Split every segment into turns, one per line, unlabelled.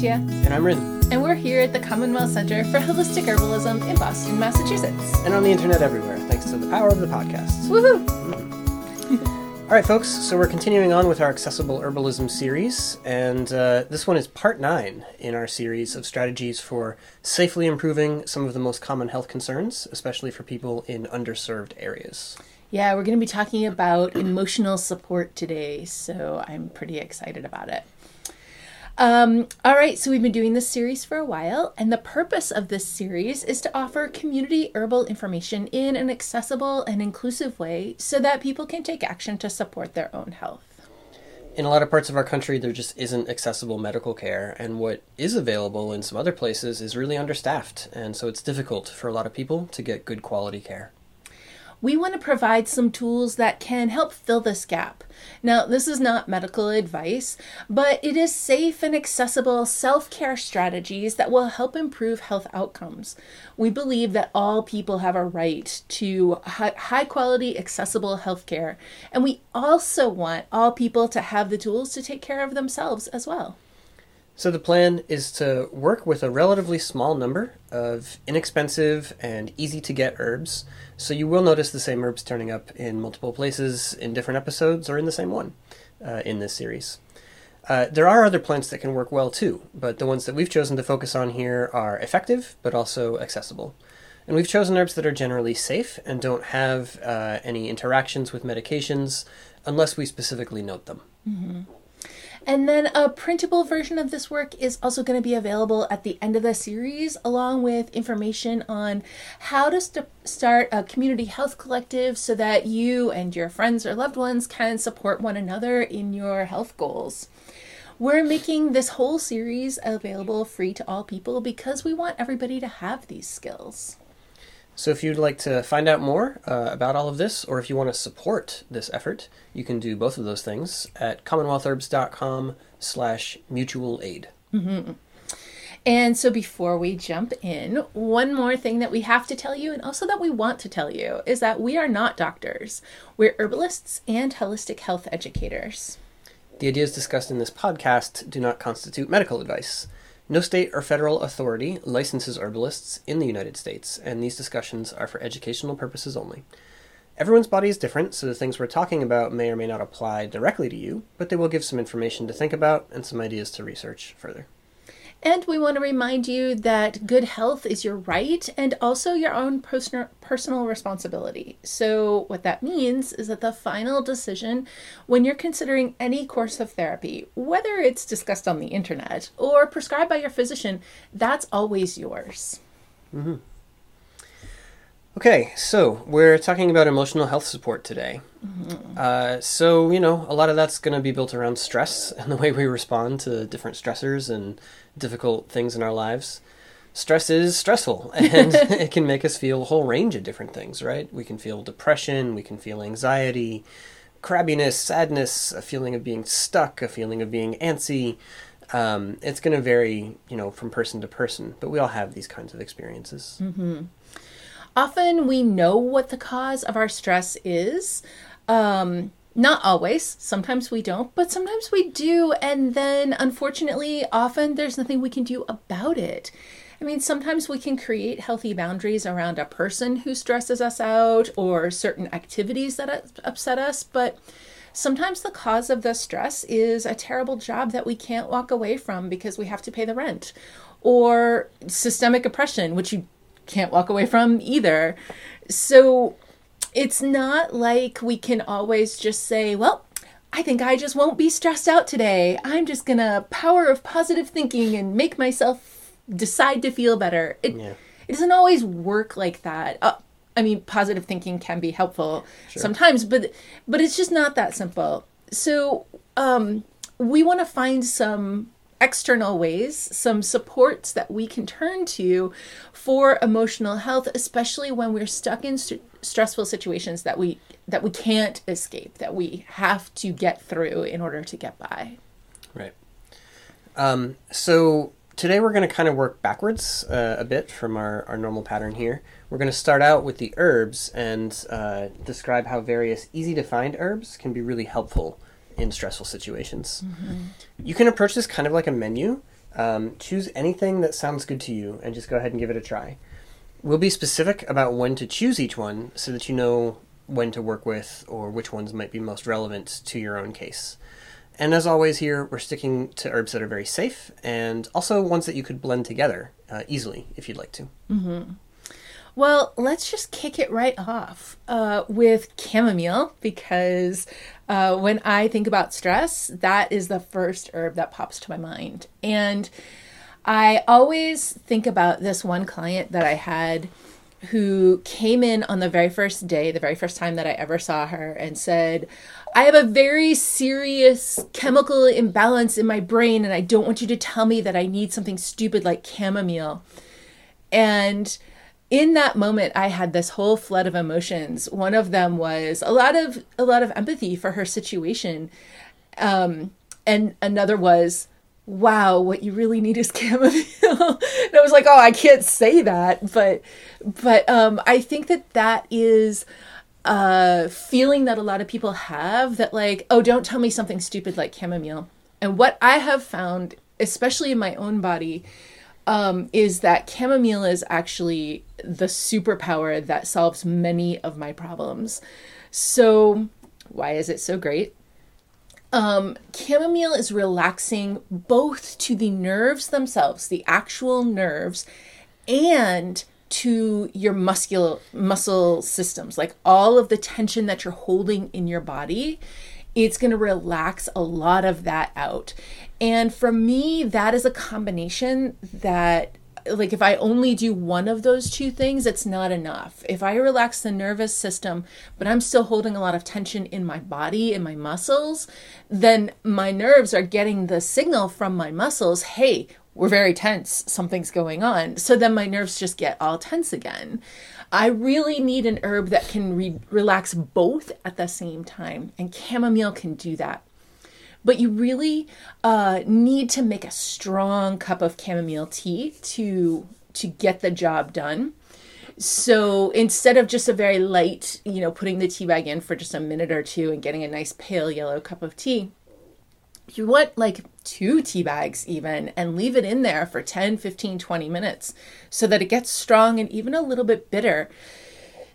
And I'm Ryn.
and we're here at the Commonwealth Center for Holistic Herbalism in Boston, Massachusetts.
And on the internet everywhere, thanks to the power of the podcasts.
Woohoo!
All right, folks, so we're continuing on with our accessible herbalism series, and uh, this one is part nine in our series of strategies for safely improving some of the most common health concerns, especially for people in underserved areas.
Yeah, we're going to be talking about emotional support today, so I'm pretty excited about it. Um, all right, so we've been doing this series for a while, and the purpose of this series is to offer community herbal information in an accessible and inclusive way so that people can take action to support their own health.
In a lot of parts of our country, there just isn't accessible medical care, and what is available in some other places is really understaffed, and so it's difficult for a lot of people to get good quality care.
We want to provide some tools that can help fill this gap. Now, this is not medical advice, but it is safe and accessible self care strategies that will help improve health outcomes. We believe that all people have a right to high quality, accessible health care, and we also want all people to have the tools to take care of themselves as well.
So the plan is to work with a relatively small number of inexpensive and easy to get herbs. So you will notice the same herbs turning up in multiple places in different episodes or in the same one uh, in this series. Uh, there are other plants that can work well too, but the ones that we've chosen to focus on here are effective but also accessible. And we've chosen herbs that are generally safe and don't have uh, any interactions with medications unless we specifically note them.
And then a printable version of this work is also going to be available at the end of the series, along with information on how to st- start a community health collective so that you and your friends or loved ones can support one another in your health goals. We're making this whole series available free to all people because we want everybody to have these skills.
So if you'd like to find out more uh, about all of this, or if you want to support this effort, you can do both of those things at commonwealthherbs.com slash mutual aid.
And so before we jump in, one more thing that we have to tell you, and also that we want to tell you, is that we are not doctors. We're herbalists and holistic health educators.
The ideas discussed in this podcast do not constitute medical advice. No state or federal authority licenses herbalists in the United States, and these discussions are for educational purposes only. Everyone's body is different, so the things we're talking about may or may not apply directly to you, but they will give some information to think about and some ideas to research further.
And we want to remind you that good health is your right and also your own personal responsibility. So what that means is that the final decision when you're considering any course of therapy, whether it's discussed on the internet or prescribed by your physician, that's always yours.
Okay, so we're talking about emotional health support today. Uh, so, you know, a lot of that's going to be built around stress and the way we respond to different stressors and difficult things in our lives. Stress is stressful and it can make us feel a whole range of different things, right? We can feel depression, we can feel anxiety, crabbiness, sadness, a feeling of being stuck, a feeling of being antsy. Um, it's going to vary, you know, from person to person, but we all have these kinds of experiences.
Often we know what the cause of our stress is. Um, not always. Sometimes we don't, but sometimes we do. And then, unfortunately, often there's nothing we can do about it. I mean, sometimes we can create healthy boundaries around a person who stresses us out or certain activities that upset us, but sometimes the cause of the stress is a terrible job that we can't walk away from because we have to pay the rent or systemic oppression, which you can't walk away from either. So it's not like we can always just say, well, I think I just won't be stressed out today. I'm just going to power of positive thinking and make myself decide to feel better. It,
Yeah.
it doesn't always work like that. Uh, I mean, positive thinking can be helpful sometimes, but but it's just not that simple. So um, we want to find some external ways, some supports that we can turn to for emotional health, especially when we're stuck in st- stressful situations that we that we can't escape, that we have to get through in order to get by.
Right. Um, so today we're going to kind of work backwards uh, a bit from our, our normal pattern here. We're going to start out with the herbs and uh, describe how various easy to find herbs can be really helpful in stressful situations. You can approach this kind of like a menu Um, choose anything that sounds good to you and just go ahead and give it a try. We'll be specific about when to choose each one so that you know when to work with or which ones might be most relevant to your own case. And as always, here we're sticking to herbs that are very safe and also ones that you could blend together uh, easily if you'd like to.
Mm-hmm. Well, let's just kick it right off uh, with chamomile because uh, when I think about stress, that is the first herb that pops to my mind. And I always think about this one client that I had who came in on the very first day, the very first time that I ever saw her, and said, I have a very serious chemical imbalance in my brain, and I don't want you to tell me that I need something stupid like chamomile. And in that moment i had this whole flood of emotions one of them was a lot of a lot of empathy for her situation um, and another was wow, what you really need is chamomile. and I was like, oh, I can't say that, but but um, I think that that is a feeling that a lot of people have that like, oh, don't tell me something stupid like chamomile. And what I have found, especially in my own body, um, is that chamomile is actually the superpower that solves many of my problems. So, why is it so great? Um, chamomile is relaxing both to the nerves themselves, the actual nerves, and to your muscular muscle systems, like all of the tension that you're holding in your body. It's going to relax a lot of that out. And for me, that is a combination that like if I only do one of those two things, it's not enough. If I relax the nervous system, but I'm still holding a lot of tension in my body, in my muscles, then my nerves are getting the signal from my muscles, hey, we're very tense, something's going on. So then my nerves just get all tense again. I really need an herb that can re- relax both at the same time, and chamomile can do that but you really uh, need to make a strong cup of chamomile tea to to get the job done. So instead of just a very light, you know, putting the tea bag in for just a minute or two and getting a nice pale yellow cup of tea, you want like two tea bags even and leave it in there for 10, 15, 20 minutes so that it gets strong and even a little bit bitter.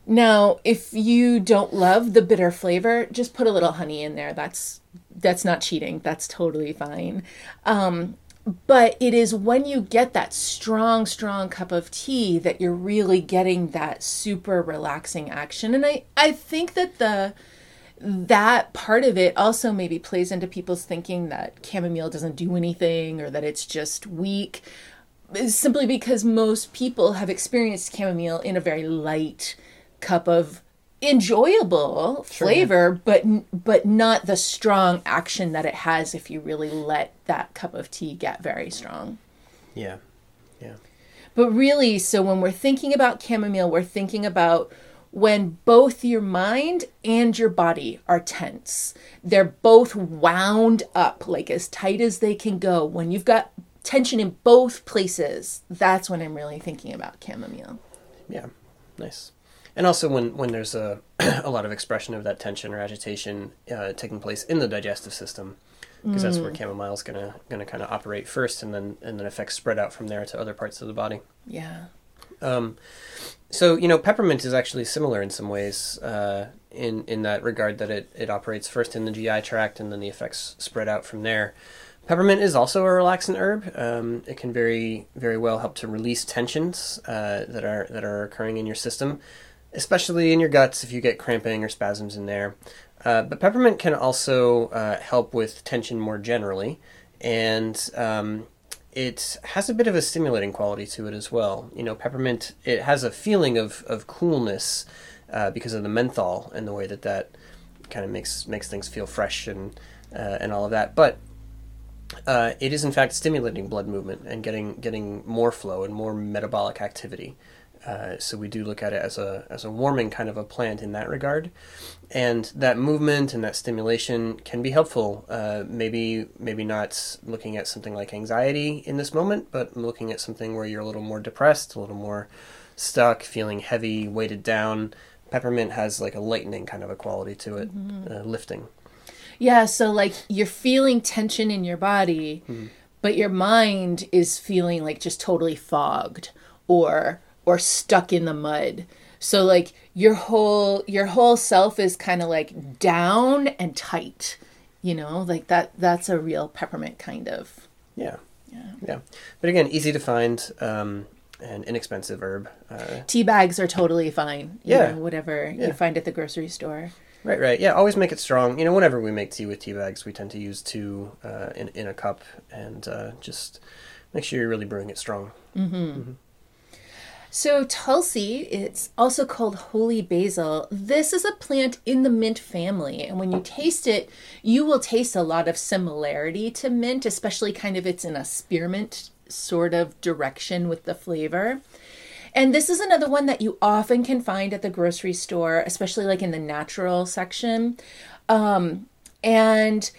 Now, if you don't love the bitter flavor, just put a little honey in there. That's that's not cheating. That's totally fine. Um, but it is when you get that strong, strong cup of tea that you're really getting that super relaxing action. And I, I think that the that part of it also maybe plays into people's thinking that chamomile doesn't do anything or that it's just weak simply because most people have experienced chamomile in a very light cup of enjoyable sure, flavor but but not the strong action that it has if you really let that cup of tea get very strong.
Yeah yeah.
But really so when we're thinking about chamomile we're thinking about when both your mind and your body are tense. They're both wound up like as tight as they can go. When you've got tension in both places that's when i'm really thinking about chamomile.
Yeah nice and also when when there's a a lot of expression of that tension or agitation uh, taking place in the digestive system because mm. that's where mm. chamomile is gonna gonna kind of operate first and then and then effects spread out from there to other parts of the body
yeah
um, so you know peppermint is actually similar in some ways uh, in in that regard that it it operates first in the GI tract and then the effects spread out from there Peppermint is also a relaxant herb. Um, it can very, very well help to release tensions uh, that are that are occurring in your system especially in your guts if you get cramping or spasms in there. Uh, but peppermint can also uh, help with tension more generally, and um, it has a bit of a stimulating quality to it as well. You know, peppermint it has a feeling of of coolness uh, because of the menthol and the way that that kind of makes makes things feel fresh and uh, and all of that. But uh, it is in fact stimulating blood movement and getting getting more flow and more metabolic activity. Uh, so we do look at it as a as a warming kind of a plant in that regard, and that movement and that stimulation can be helpful. Uh, maybe maybe not looking at something like anxiety in this moment, but looking at something where you're a little more depressed, a little more stuck, feeling heavy, weighted down. Peppermint has like a lightening kind of a quality to it, mm-hmm. uh, lifting.
Yeah, so like you're feeling tension in your body. Mm-hmm but your mind is feeling like just totally fogged or or stuck in the mud. So like your whole your whole self is kind of like down and tight. You know, like that that's a real peppermint kind of.
Yeah. Yeah. Yeah. But again, easy to find um, and inexpensive herb. Uh,
Tea bags are totally fine. You
Yeah.
know, whatever
Yeah.
you find at the grocery store.
right, right. Yeah, always make it strong. You know, whenever we make tea with tea bags, we tend to use two uh, in, in a cup and uh, just make sure you're really brewing it strong.
So Tulsi, it's also called holy basil. This is a plant in the mint family, and when you taste it, you will taste a lot of similarity to mint, especially kind of it's in a spearmint sort of direction with the flavor. And this is another one that you often can find at the grocery store, especially like in the natural section. Um, and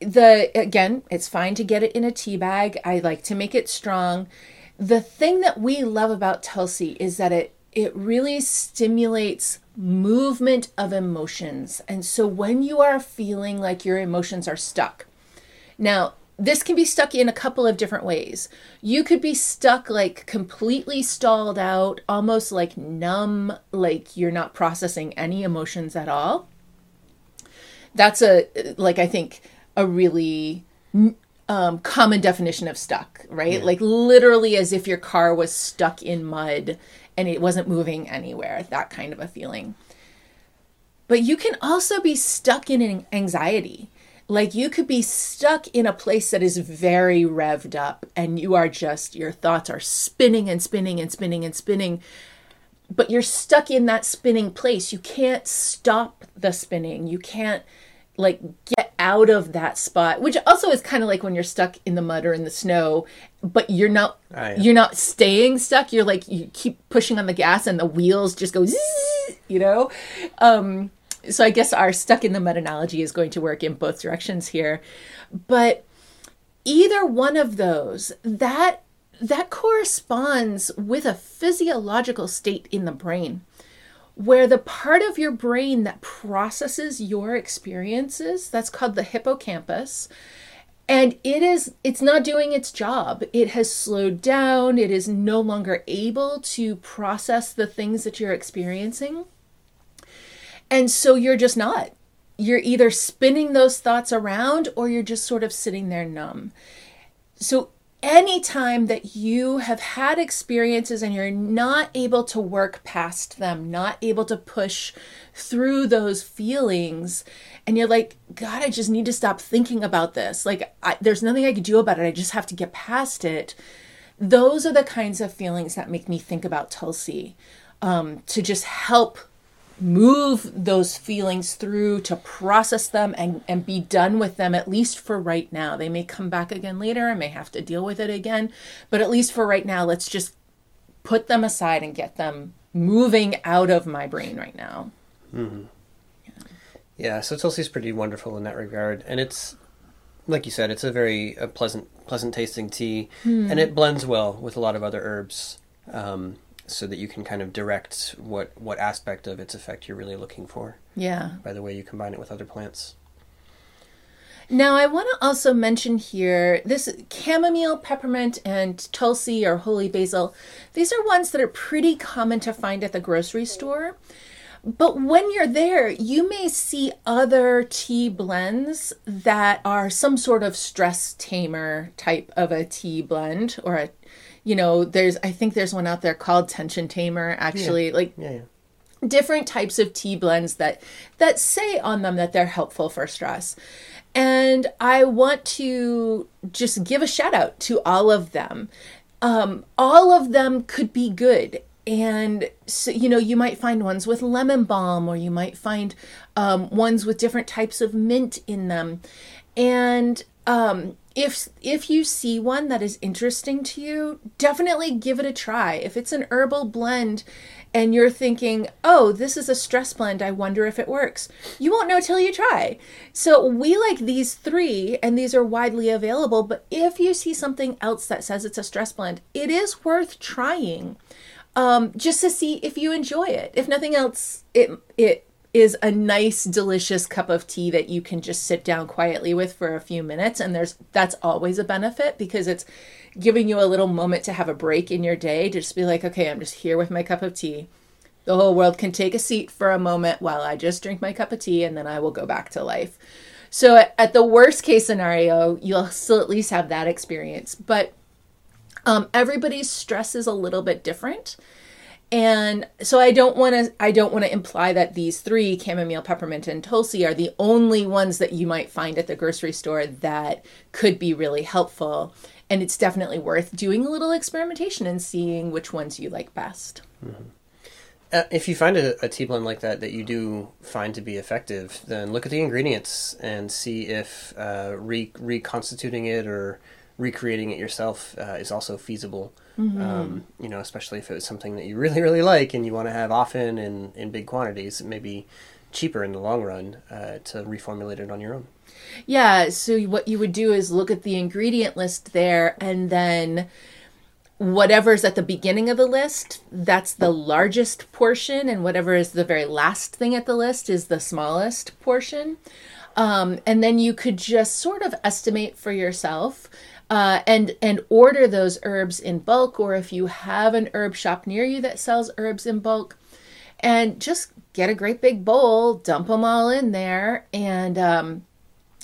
the again, it's fine to get it in a tea bag. I like to make it strong. The thing that we love about Tulsi is that it it really stimulates movement of emotions. And so when you are feeling like your emotions are stuck, now, this can be stuck in a couple of different ways. You could be stuck like completely stalled out, almost like numb, like you're not processing any emotions at all. That's a, like, I think a really um, common definition of stuck, right? Like literally as if your car was stuck in mud and it wasn't moving anywhere, that kind of a feeling. But you can also be stuck in an anxiety. Like you could be stuck in a place that is very revved up and you are just, your thoughts are spinning and spinning and spinning and spinning. But you're stuck in that spinning place. You can't stop the spinning. You can't like get out of that spot, which also is kind of like when you're stuck in the mud or in the snow, but you're not
Ah, yeah.
you're not staying stuck. You're like you keep pushing on the gas and the wheels just go zzz, you know. Um so I guess our stuck in the mud analogy is going to work in both directions here. But either one of those, that that corresponds with a physiological state in the brain where the part of your brain that processes your experiences that's called the hippocampus and it is it's not doing its job. It has slowed down. It is no longer able to process the things that you're experiencing. And so you're just not. You're either spinning those thoughts around or you're just sort of sitting there numb. So anytime that you have had experiences and you're not able to work past them, not able to push through those feelings, and you're like, God, I just need to stop thinking about this. Like, I, there's nothing I could do about it. I just have to get past it. Those are the kinds of feelings that make me think about Tulsi um, to just help move those feelings through to process them and, and be done with them at least for right now. They may come back again later i may have to deal with it again but at least for right now let's just put them aside and get them moving out of my brain right now.
Yeah, so Tulsi's pretty wonderful in that regard, and it's like you said, it's a very uh, pleasant, pleasant tasting tea, and it blends well with a lot of other herbs, um, so that you can kind of direct what what aspect of its effect you're really looking for
yeah
by the way you combine it with other plants.
Now, I want to also mention here this chamomile, peppermint, and tulsi or holy basil. These are ones that are pretty common to find at the grocery store. But when you're there, you may see other tea blends that are some sort of stress tamer type of a tea blend or a you know, there's I think there's one out there called tension tamer actually. Like
Yeah, yeah.
different types of tea blends that that say on them that they're helpful for stress. And I want to just give a shout out to all of them. Um, all of them could be good. And so, you know, you might find ones with lemon balm, or you might find um, ones with different types of mint in them. And um, if if you see one that is interesting to you, definitely give it a try. If it's an herbal blend and you're thinking, "Oh, this is a stress blend. I wonder if it works." You won't know till you try. So, we like these 3 and these are widely available, but if you see something else that says it's a stress blend, it is worth trying. Um, just to see if you enjoy it. If nothing else, it it is a nice delicious cup of tea that you can just sit down quietly with for a few minutes. And there's that's always a benefit because it's giving you a little moment to have a break in your day to just be like okay i'm just here with my cup of tea. The whole world can take a seat for a moment while i just drink my cup of tea and then i will go back to life. So at, the worst case scenario you'll still at least have that experience. But um, everybody's stress is a little bit different and so i don't want to i don't want to imply that these three chamomile peppermint and tulsi are the only ones that you might find at the grocery store that could be really helpful and it's definitely worth doing a little experimentation and seeing which ones you like best
mm-hmm. uh, if you find a, a tea blend like that that you do find to be effective then look at the ingredients and see if uh, re- reconstituting it or recreating it yourself uh, is also feasible. Mm-hmm. Um, you know, especially if it's something that you really, really like and you want to have often and in big quantities, it may be cheaper in the long run uh, to reformulate it on your own.
Yeah. So what you would do is look at the ingredient list there and then whatever's at the beginning of the list, that's the largest portion, and whatever is the very last thing at the list is the smallest portion. Um, and then you could just sort of estimate for yourself uh, and and order those herbs in bulk, or if you have an herb shop near you that sells herbs in bulk, and just get a great big bowl, dump them all in there, and um,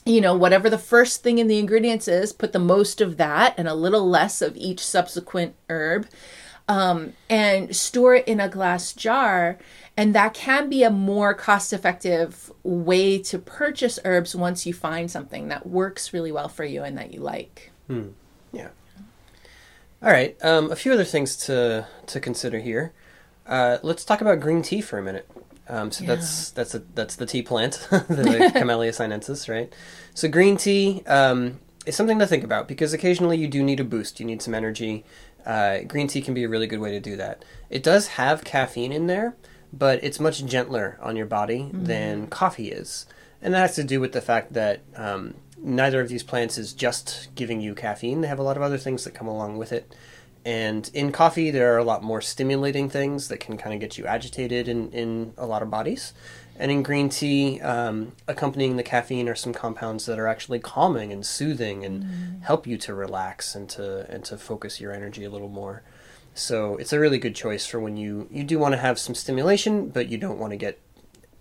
you know whatever the first thing in the ingredients is, put the most of that and a little less of each subsequent herb. Um, and store it in a glass jar. And that can be a more cost effective way to purchase herbs once you find something that works really well for you and that you like.
Hmm. Yeah. All right. Um, a few other things to to consider here. Uh, let's talk about green tea for a minute. Um, so yeah. that's that's a, that's the tea plant, the Camellia sinensis, right? So green tea um, is something to think about because occasionally you do need a boost. You need some energy. Uh, green tea can be a really good way to do that. It does have caffeine in there, but it's much gentler on your body mm-hmm. than coffee is, and that has to do with the fact that um, neither of these plants is just giving you caffeine. They have a lot of other things that come along with it. And in coffee, there are a lot more stimulating things that can kind of get you agitated in, in a lot of bodies. And in green tea, um, accompanying the caffeine are some compounds that are actually calming and soothing and mm. help you to relax and to and to focus your energy a little more. So it's a really good choice for when you you do want to have some stimulation, but you don't want to get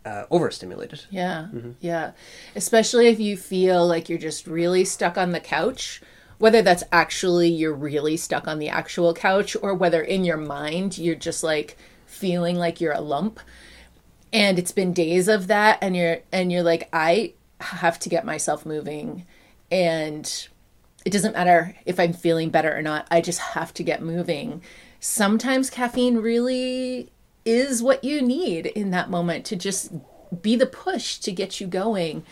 uh, overstimulated.
Yeah, mm-hmm. yeah. Especially if you feel like you're just really stuck on the couch, whether that's actually you're really stuck on the actual couch or whether in your mind you're just like feeling like you're a lump and it's been days of that and you're and you're like I have to get myself moving and it doesn't matter if I'm feeling better or not. I just have to get moving. Sometimes caffeine really is what you need in that moment to just be the push to get you going.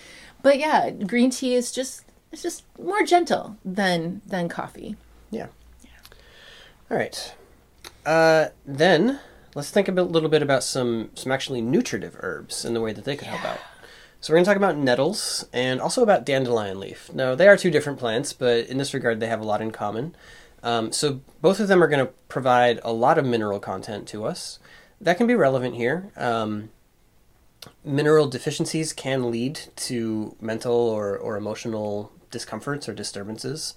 But yeah, green tea is just it's just more gentle than than coffee.
Yeah. yeah. All right. Uh, then let's think a bit, little bit about some some actually nutritive herbs and the way that they could yeah. help out. So we're going to talk about nettles and also about dandelion leaf. Now they are two different plants, but in this regard they have a lot in common. Um, so both of them are going to provide a lot of mineral content to us that can be relevant here. Um, mineral deficiencies can lead to mental or, or emotional discomforts or disturbances.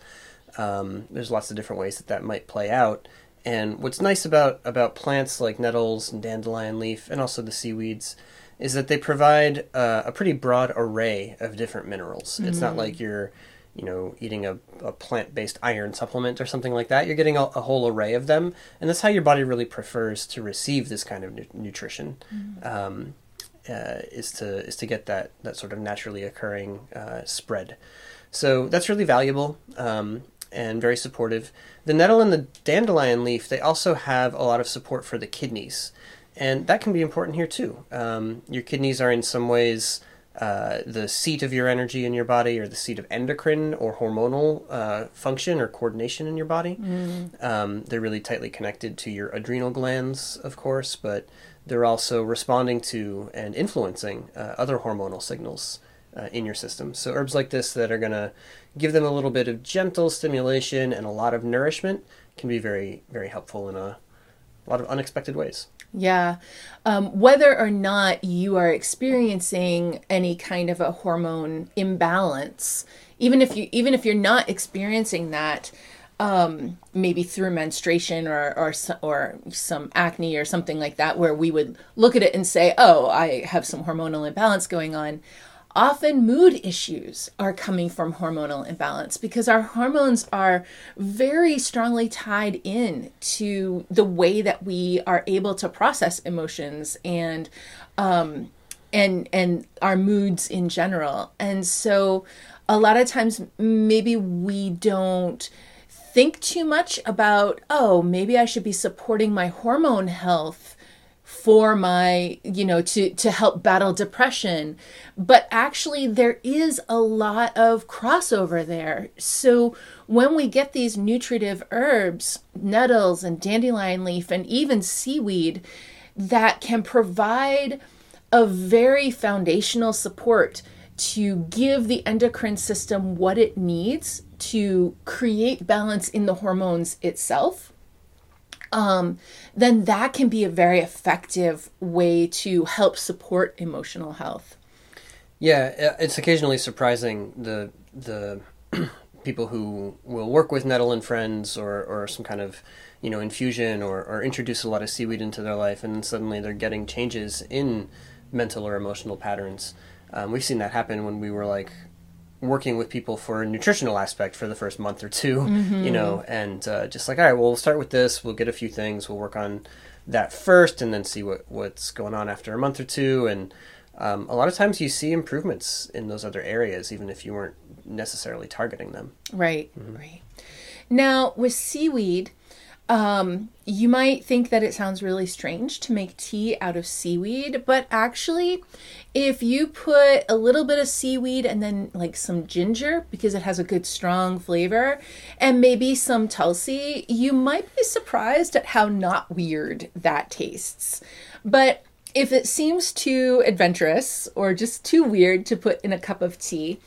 Um, there's lots of different ways that that might play out. And what's nice about, about plants like nettles and dandelion leaf and also the seaweeds is that they provide uh, a pretty broad array of different minerals. Mm-hmm. It's not mm. like you're you know, eating a, a plant based iron supplement or something like that. You're getting a, a, whole array of them, and that's how your body really prefers to receive this kind of nu- nutrition. Mm-hmm. Um, uh, is to is to get that that sort of naturally occurring uh, spread. So that's really valuable um, and very supportive. The nettle and the dandelion leaf they also have a lot of support for the kidneys, and that can be important here too. Um, your kidneys are in some ways uh, the seat of your energy in your body or the seat of endocrine or hormonal uh, function or coordination in your body. Mm. Um, they're really tightly connected to your adrenal glands, of course, but they're also responding to and influencing uh, other hormonal signals uh, in your system. So, herbs like this that are going to give them a little bit of gentle stimulation and a lot of nourishment can be very, very helpful in a a lot of unexpected ways.
Yeah. Um, whether or not you are experiencing any kind of a hormone imbalance, even if you even if you're not experiencing that, um, maybe through menstruation or or or some acne or something like that, where we would look at it and say, "Oh, I have some hormonal imbalance going on." Often mood issues are coming from hormonal imbalance because our hormones are very strongly tied in to the way that we are able to process emotions and um, and and our moods in general. And so a lot of times maybe we don't think too much about oh maybe i should be supporting my hormone health for my you know to to help battle depression. But actually there is a lot of crossover there. So when we get these nutritive herbs nettles and dandelion leaf and even seaweed that can provide a very foundational support to give the endocrine system what it needs to create balance in the hormones itself um, then that can be a very effective way to help support emotional health.
Yeah, it's occasionally surprising the the people who will work with nettle and friends or, or some kind of you know infusion or, or introduce a lot of seaweed into their life and then suddenly they're getting changes in mental or emotional patterns. Um, we've seen that happen when we were like working with people for a nutritional aspect for the first month or 2 mm-hmm. you know, and uh, just like, all right, well, we'll start with this. We'll get a few things. We'll work on that first, and then see what what's going on after a month or two. And um, a lot of times, you see improvements in those other areas, even if you weren't necessarily targeting them.
Right. Mm-hmm. Right. Now with seaweed, um, you might think that it sounds really strange to make tea out of seaweed, but actually, if you put a little bit of seaweed and then like some ginger, because it has a good strong flavor, and maybe some tulsi, you might be surprised at how not weird that tastes. But if it seems too adventurous or just too weird to put in a cup of tea,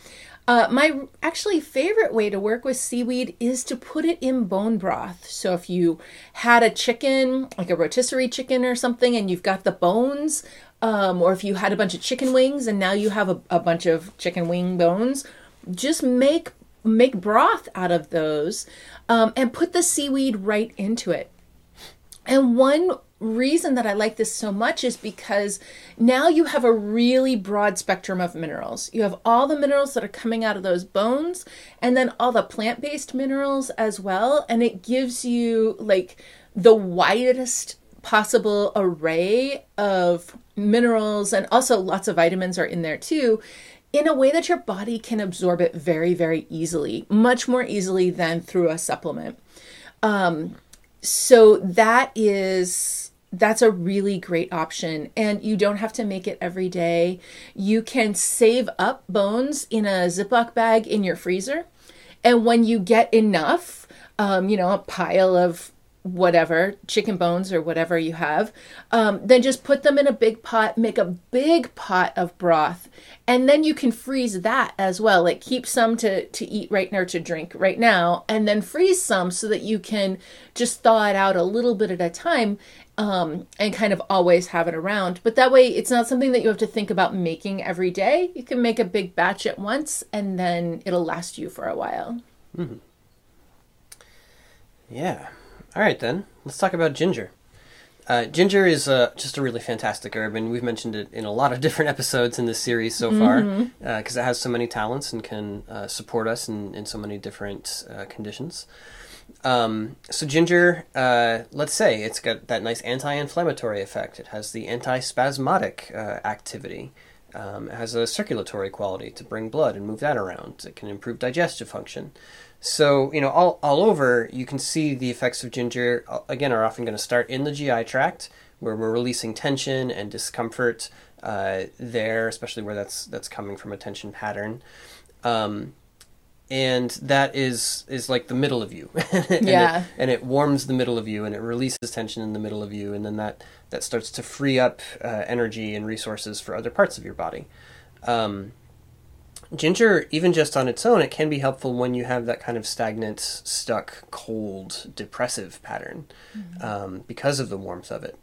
uh, my actually favorite way to work with seaweed is to put it in bone broth. So if you had a chicken, like a rotisserie chicken or something, and you've got the bones, um, or if you had a bunch of chicken wings and now you have a, a bunch of chicken wing bones, just make make broth out of those um, and put the seaweed right into it. And one reason that I like this so much is because now you have a really broad spectrum of minerals. You have all the minerals that are coming out of those bones and then all the plant based minerals as well. And it gives you like the widest possible array of minerals and also lots of vitamins are in there too in a way that your body can absorb it very very easily much more easily than through a supplement um, so that is that's a really great option. And you don't have to make it every day. You can save up bones in a Ziploc bag in your freezer. And when you get enough, um, you know, a pile of whatever chicken bones or whatever you have um, then just put them in a big pot make a big pot of broth and then you can freeze that as well like keep some to to eat right now to drink right now and then freeze some so that you can just thaw it out a little bit at a time um, and kind of always have it around. But that way, it's not something that you have to think about making every day. You can make a big batch at once, and then it'll last you for a while. Mm-hmm.
Yeah. All right, then. Let's talk about ginger. Uh, ginger is uh, just a really fantastic herb, and we've mentioned it in a lot of different episodes in this series so far because mm-hmm. uh, it has so many talents and can uh, support us in, in so many different uh, conditions. Um, so ginger, uh, let's say it's got that nice anti-inflammatory effect. It has the anti-spasmodic uh, activity. Um, it has a circulatory quality to bring blood and move that around. It can improve digestive function. So you know, all all over, you can see the effects of ginger. Uh, again, are often going to start in the GI tract, where we're releasing tension and discomfort uh, there, especially where that's that's coming from a tension pattern. Um, and that is is like the middle of you and
yeah
it, and it warms the middle of you and it releases tension in the middle of you and then that that starts to free up uh, energy and resources for other parts of your body um, ginger, even just on its own, it can be helpful when you have that kind of stagnant, stuck, cold, depressive pattern mm-hmm. um, because of the warmth of it,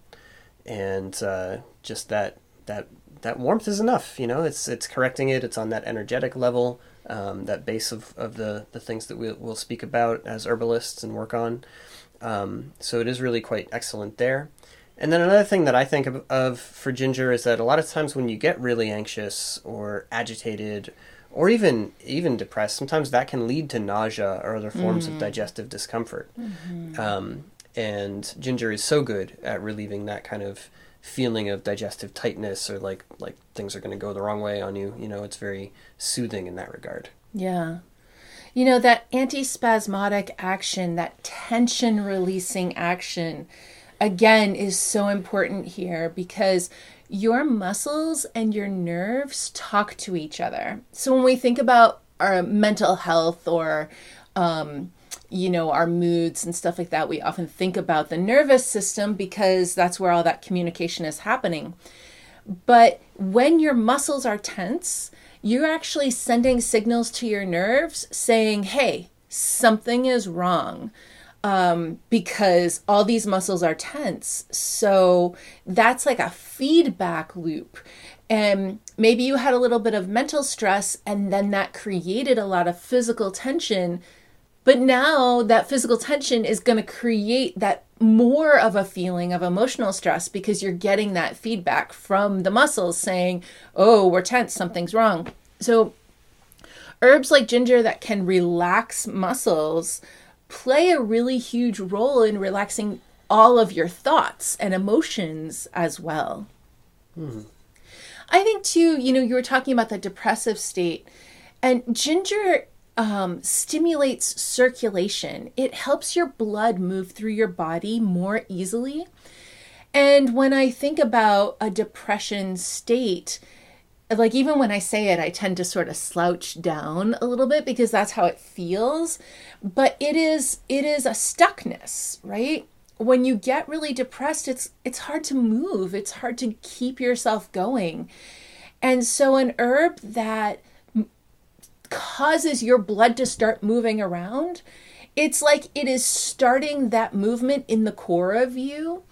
and uh, just that that that warmth is enough. You know, it's it's correcting it. It's on that energetic level, um, that base of, of the the things that we'll, we'll speak about as herbalists and work on. Um, so it is really quite excellent there. And then another thing that I think of, of, for ginger is that a lot of times when you get really anxious or agitated or even even depressed, sometimes that can lead to nausea or other forms mm-hmm. of digestive discomfort. Mm-hmm. Um, and ginger is so good at relieving that kind of feeling of digestive tightness or like like things are going to go the wrong way on you. You know, it's very soothing in that regard.
Yeah. You know, that antispasmodic action, that tension releasing action, again, is so important here because your muscles and your nerves talk to each other. So when we think about our mental health or, um, you know, our moods and stuff like that, we often think about the nervous system because that's where all that communication is happening. But when your muscles are tense, you're actually sending signals to your nerves saying, hey, something is wrong um, because all these muscles are tense. So that's like a feedback loop. And maybe you had a little bit of mental stress, and then that created a lot of physical tension. But now that physical tension is going to create that more of a feeling of emotional stress because you're getting that feedback from the muscles saying, oh, we're tense, something's wrong. So, herbs like ginger that can relax muscles play a really huge role in relaxing all of your thoughts and emotions as well. Mm-hmm. I think, too, you know, you were talking about the depressive state, and ginger um, stimulates circulation. It helps your blood move through your body more easily. And when I think about a depression state, like even when I say it, I tend to sort of slouch down a little bit because that's how it feels. But it is it is a stuckness, right? When you get really depressed, it's it's hard to move. It's hard to keep yourself going. And so an herb that causes your blood to start moving around, it's like it is starting that movement in the core of you.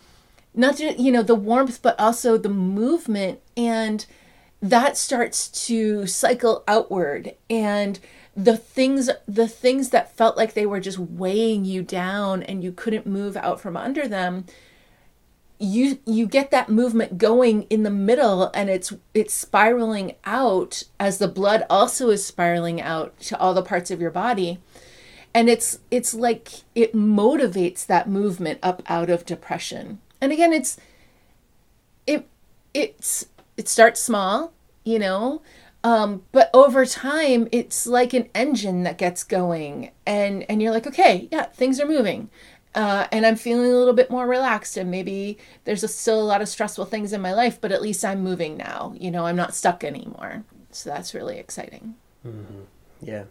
Not just, you know, the warmth, but also the movement and that starts to cycle outward and the things the things that felt like they were just weighing you down and you couldn't move out from under them you you get that movement going in the middle and it's it's spiraling out as the blood also is spiraling out to all the parts of your body. And it's it's like it motivates that movement up out of depression. And again it's it it's it starts small, you know, um, but over time it's like an engine that gets going, and and you're like, okay, yeah, things are moving. Uh, and I'm feeling a little bit more relaxed, and maybe there's a, still a lot of stressful things in my life, but at least I'm moving now. You know, I'm not stuck anymore. So that's really exciting.
Mm-hmm. Yeah.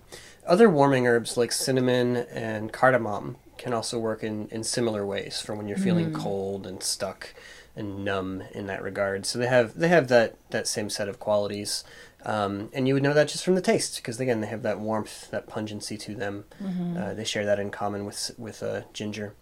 Other warming herbs like cinnamon and cardamom can also work in, in similar ways for when you're feeling mm. cold and stuck and numb in that regard. So they have they have that that same set of qualities, um, and you would know that just from the taste because again they have that warmth, that pungency to them. Mm-hmm. Uh, they share that in common with with uh, ginger.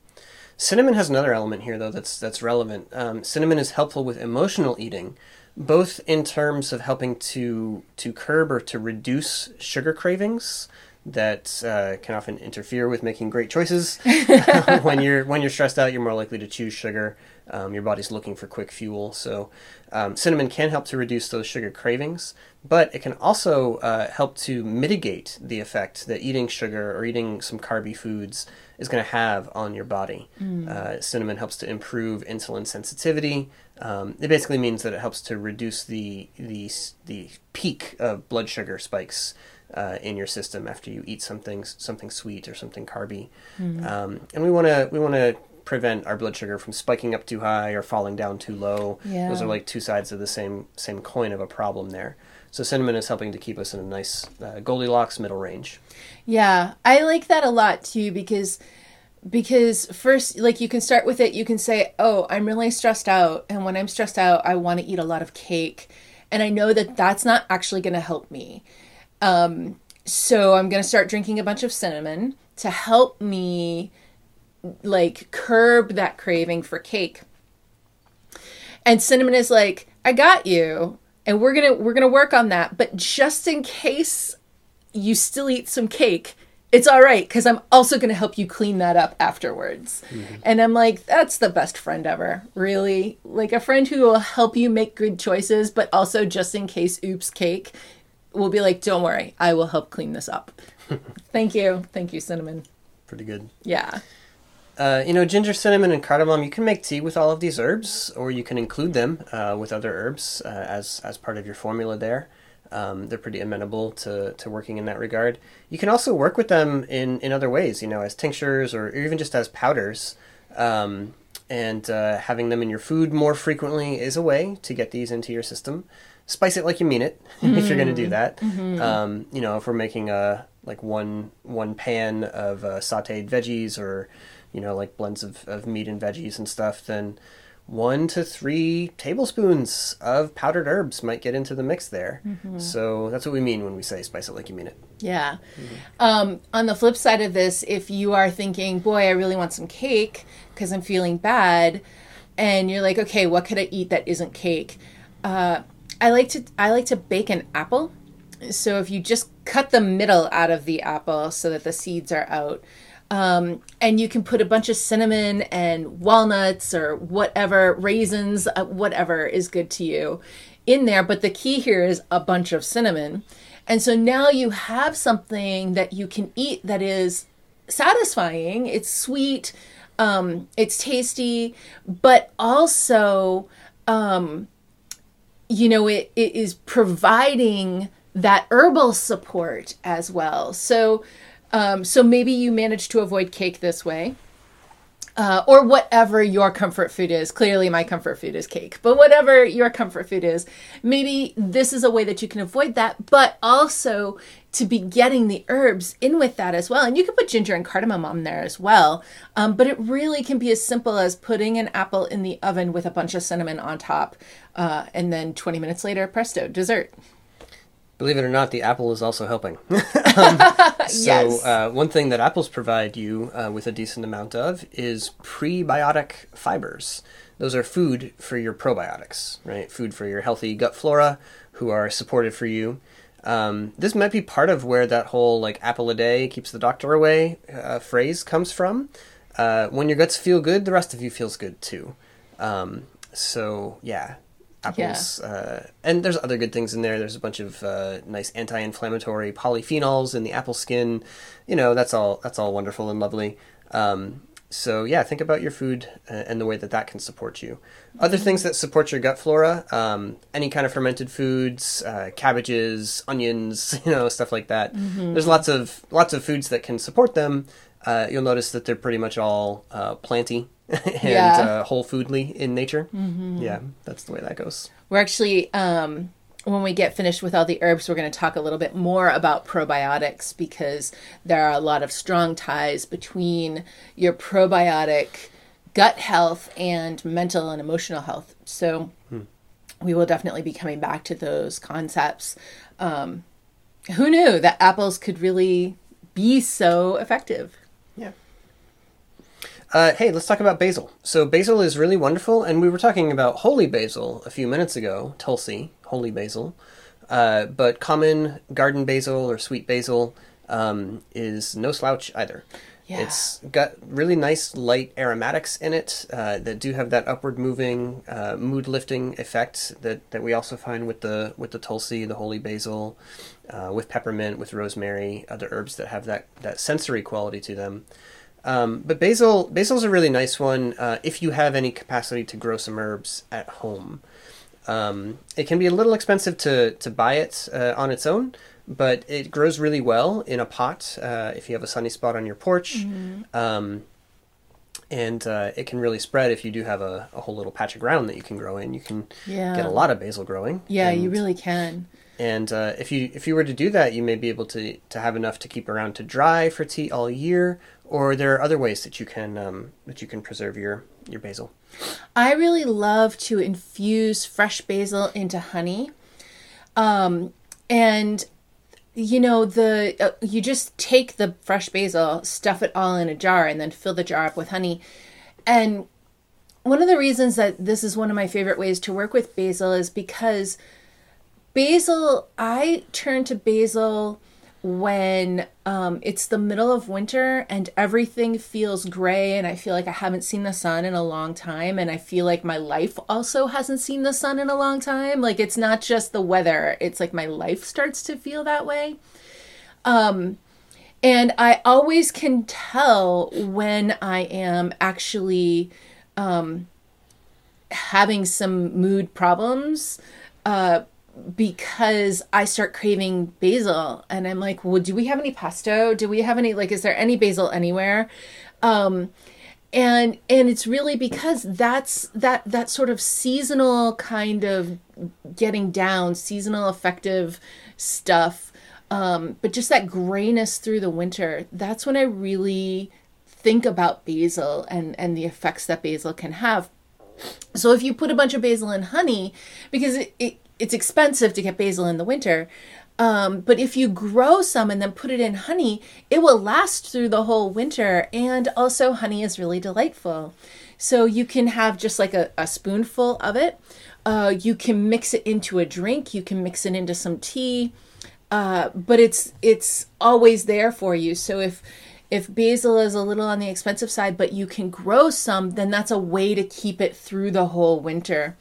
Cinnamon has another element here though that's that's relevant. Um, cinnamon is helpful with emotional eating, both in terms of helping to to curb or to reduce sugar cravings that uh, can often interfere with making great choices. when you're when you're stressed out, you're more likely to choose sugar. Um, your body's looking for quick fuel, so um, cinnamon can help to reduce those sugar cravings. But it can also uh, help to mitigate the effect that eating sugar or eating some carby foods is going to have on your body. Mm. Uh, cinnamon helps to improve insulin sensitivity. Um, it basically means that it helps to reduce the the the peak of blood sugar spikes uh, in your system after you eat something something sweet or something carby. Mm-hmm. Um, and we want to we want to prevent our blood sugar from spiking up too high or falling down too low. Yeah. Those are like two sides of the same same coin of a problem there. So cinnamon is helping to keep us in a nice uh, Goldilocks middle range.
Yeah, I like that a lot too because because first like you can start with it you can say oh i'm really stressed out and when i'm stressed out i want to eat a lot of cake and i know that that's not actually going to help me Um, so I'm going to start drinking a bunch of cinnamon to help me like curb that craving for cake. And cinnamon is like, I got you. And we're going to we're to work on that, but just in case you still eat some cake, it's all right because I'm also going to help you clean that up afterwards. Mm-hmm. And I'm like, that's the best friend ever, really. Like a friend who will help you make good choices, but also just in case, oops, cake, will be like, don't worry, I will help clean this up. Thank you. Thank you, Cinnamon.
Pretty good.
Yeah.
Uh, you know, ginger, cinnamon, and cardamom. You can make tea with all of these herbs, or you can include them uh, with other herbs uh, as as part of your formula. There, um, they're pretty amenable to, to working in that regard. You can also work with them in, in other ways, you know, as tinctures or even just as powders. Um, and uh, having them in your food more frequently is a way to get these into your system. Spice it like you mean it mm. if you're going to do that. Mm-hmm. Um, you know, if we're making a like one one pan of uh, sautéed veggies or you know like blends of, of meat and veggies and stuff, then one to three tablespoons of powdered herbs might get into the mix there. Mm-hmm. So that's what we mean when we say spice it like you mean it.
Yeah. Mm-hmm. Um, on the flip side of this, if you are thinking, boy, I really want some cake because I'm feeling bad, and you're like, okay, what could I eat that isn't cake? Uh, I like to I like to bake an apple. So if you just cut the middle out of the apple so that the seeds are out, um, and you can put a bunch of cinnamon and walnuts or whatever, raisins, uh, whatever is good to you in there. But the key here is a bunch of cinnamon. And so now you have something that you can eat that is satisfying, it's sweet, um, it's tasty, but also, um, you know, it, it is providing that herbal support as well. So, um, so maybe you manage to avoid cake this way. Uh, or whatever your comfort food is. Clearly, my comfort food is cake, but whatever your comfort food is, maybe this is a way that you can avoid that, but also to be getting the herbs in with that as well. And you can put ginger and cardamom on there as well. Um, but it really can be as simple as putting an apple in the oven with a bunch of cinnamon on top, uh, and then 20 minutes later, presto, dessert.
Believe it or not, the apple is also helping. um, so, yes. uh, one thing that apples provide you uh, with a decent amount of is prebiotic fibers. Those are food for your probiotics, right? Food for your healthy gut flora, who are supportive for you. Um, this might be part of where that whole like apple a day keeps the doctor away uh, phrase comes from. Uh, when your guts feel good, the rest of you feels good too. Um, so yeah, apples. Yeah. Uh, and there's other good things in there. There's a bunch of uh, nice anti-inflammatory polyphenols in the apple skin. You know, that's all that's all wonderful and lovely. Um, so yeah, think about your food uh, and the way that that can support you. Other things that support your gut flora, um, any kind of fermented foods, uh, cabbages, onions, you know, stuff like that. Mm-hmm. There's lots of lots of foods that can support them. Uh, you'll notice that they're pretty much all uh, planty and yeah. uh, whole foodly in nature. Mm-hmm. Yeah, that's the way that goes.
We're actually, um, when we get finished with all the herbs, we're going to talk a little bit more about probiotics because there are a lot of strong ties between your probiotic gut health and mental and emotional health. So hmm. we will definitely be coming back to those concepts. Um, who knew that apples could really be so effective?
Uh, hey, let's talk about basil. So basil is really wonderful, and we were talking about holy basil a few minutes ago, Tulsi, holy basil. Uh, but common garden basil or sweet basil um, is no slouch either. Yeah. It's got really nice light aromatics in it uh, that do have that upward moving, uh, mood lifting effect that, that we also find with the with the tulsi, the holy basil, uh, with peppermint, with rosemary, other herbs that have that that sensory quality to them. Um, but basil basil's a really nice one uh, if you have any capacity to grow some herbs at home. Um, it can be a little expensive to to buy it uh, on its own, but it grows really well in a pot uh, if you have a sunny spot on your porch. Mm-hmm. Um, and uh, it can really spread if you do have a, a, whole little patch of ground that you can grow in. You can yeah. get a lot of basil growing.
Yeah, and, you really can.
And uh, if you if you were to do that, you may be able to to have enough to keep around to dry for tea all year, or there are other ways that you can um, that you can preserve your your basil.
I really love to infuse fresh basil into honey, um, and you know the uh, you just take the fresh basil stuff it all in a jar and then fill the jar up with honey and one of the reasons that this is one of my favorite ways to work with basil is because basil i turn to basil when um, it's the middle of winter and everything feels gray and i feel like i haven't seen the sun in a long time and i feel like my life also hasn't seen the sun in a long time. Like it's not just the weather it's like my life starts to feel that way. Um, and i always can tell when i am actually um, having some mood problems uh, because I start craving basil and I'm like, well, do we have any pesto? Do we have any like is there any basil anywhere? Um and and it's really because that's that that sort of seasonal kind of getting down, seasonal affective stuff. Um, but just that grayness through the winter, that's when I really think about basil and and the effects that basil can have. So if you put a bunch of basil in honey, because it, it it's expensive to get basil in the winter. Um, but if you grow some and then put it in honey, it will last through the whole winter. And also, honey is really delightful. So you can have just like a, a spoonful of it. Uh, you can mix it into a drink. You can mix it into some tea. Uh, but it's it's always there for you. So if if basil is a little on the expensive side, but you can grow some, then that's a way to keep it through the whole winter.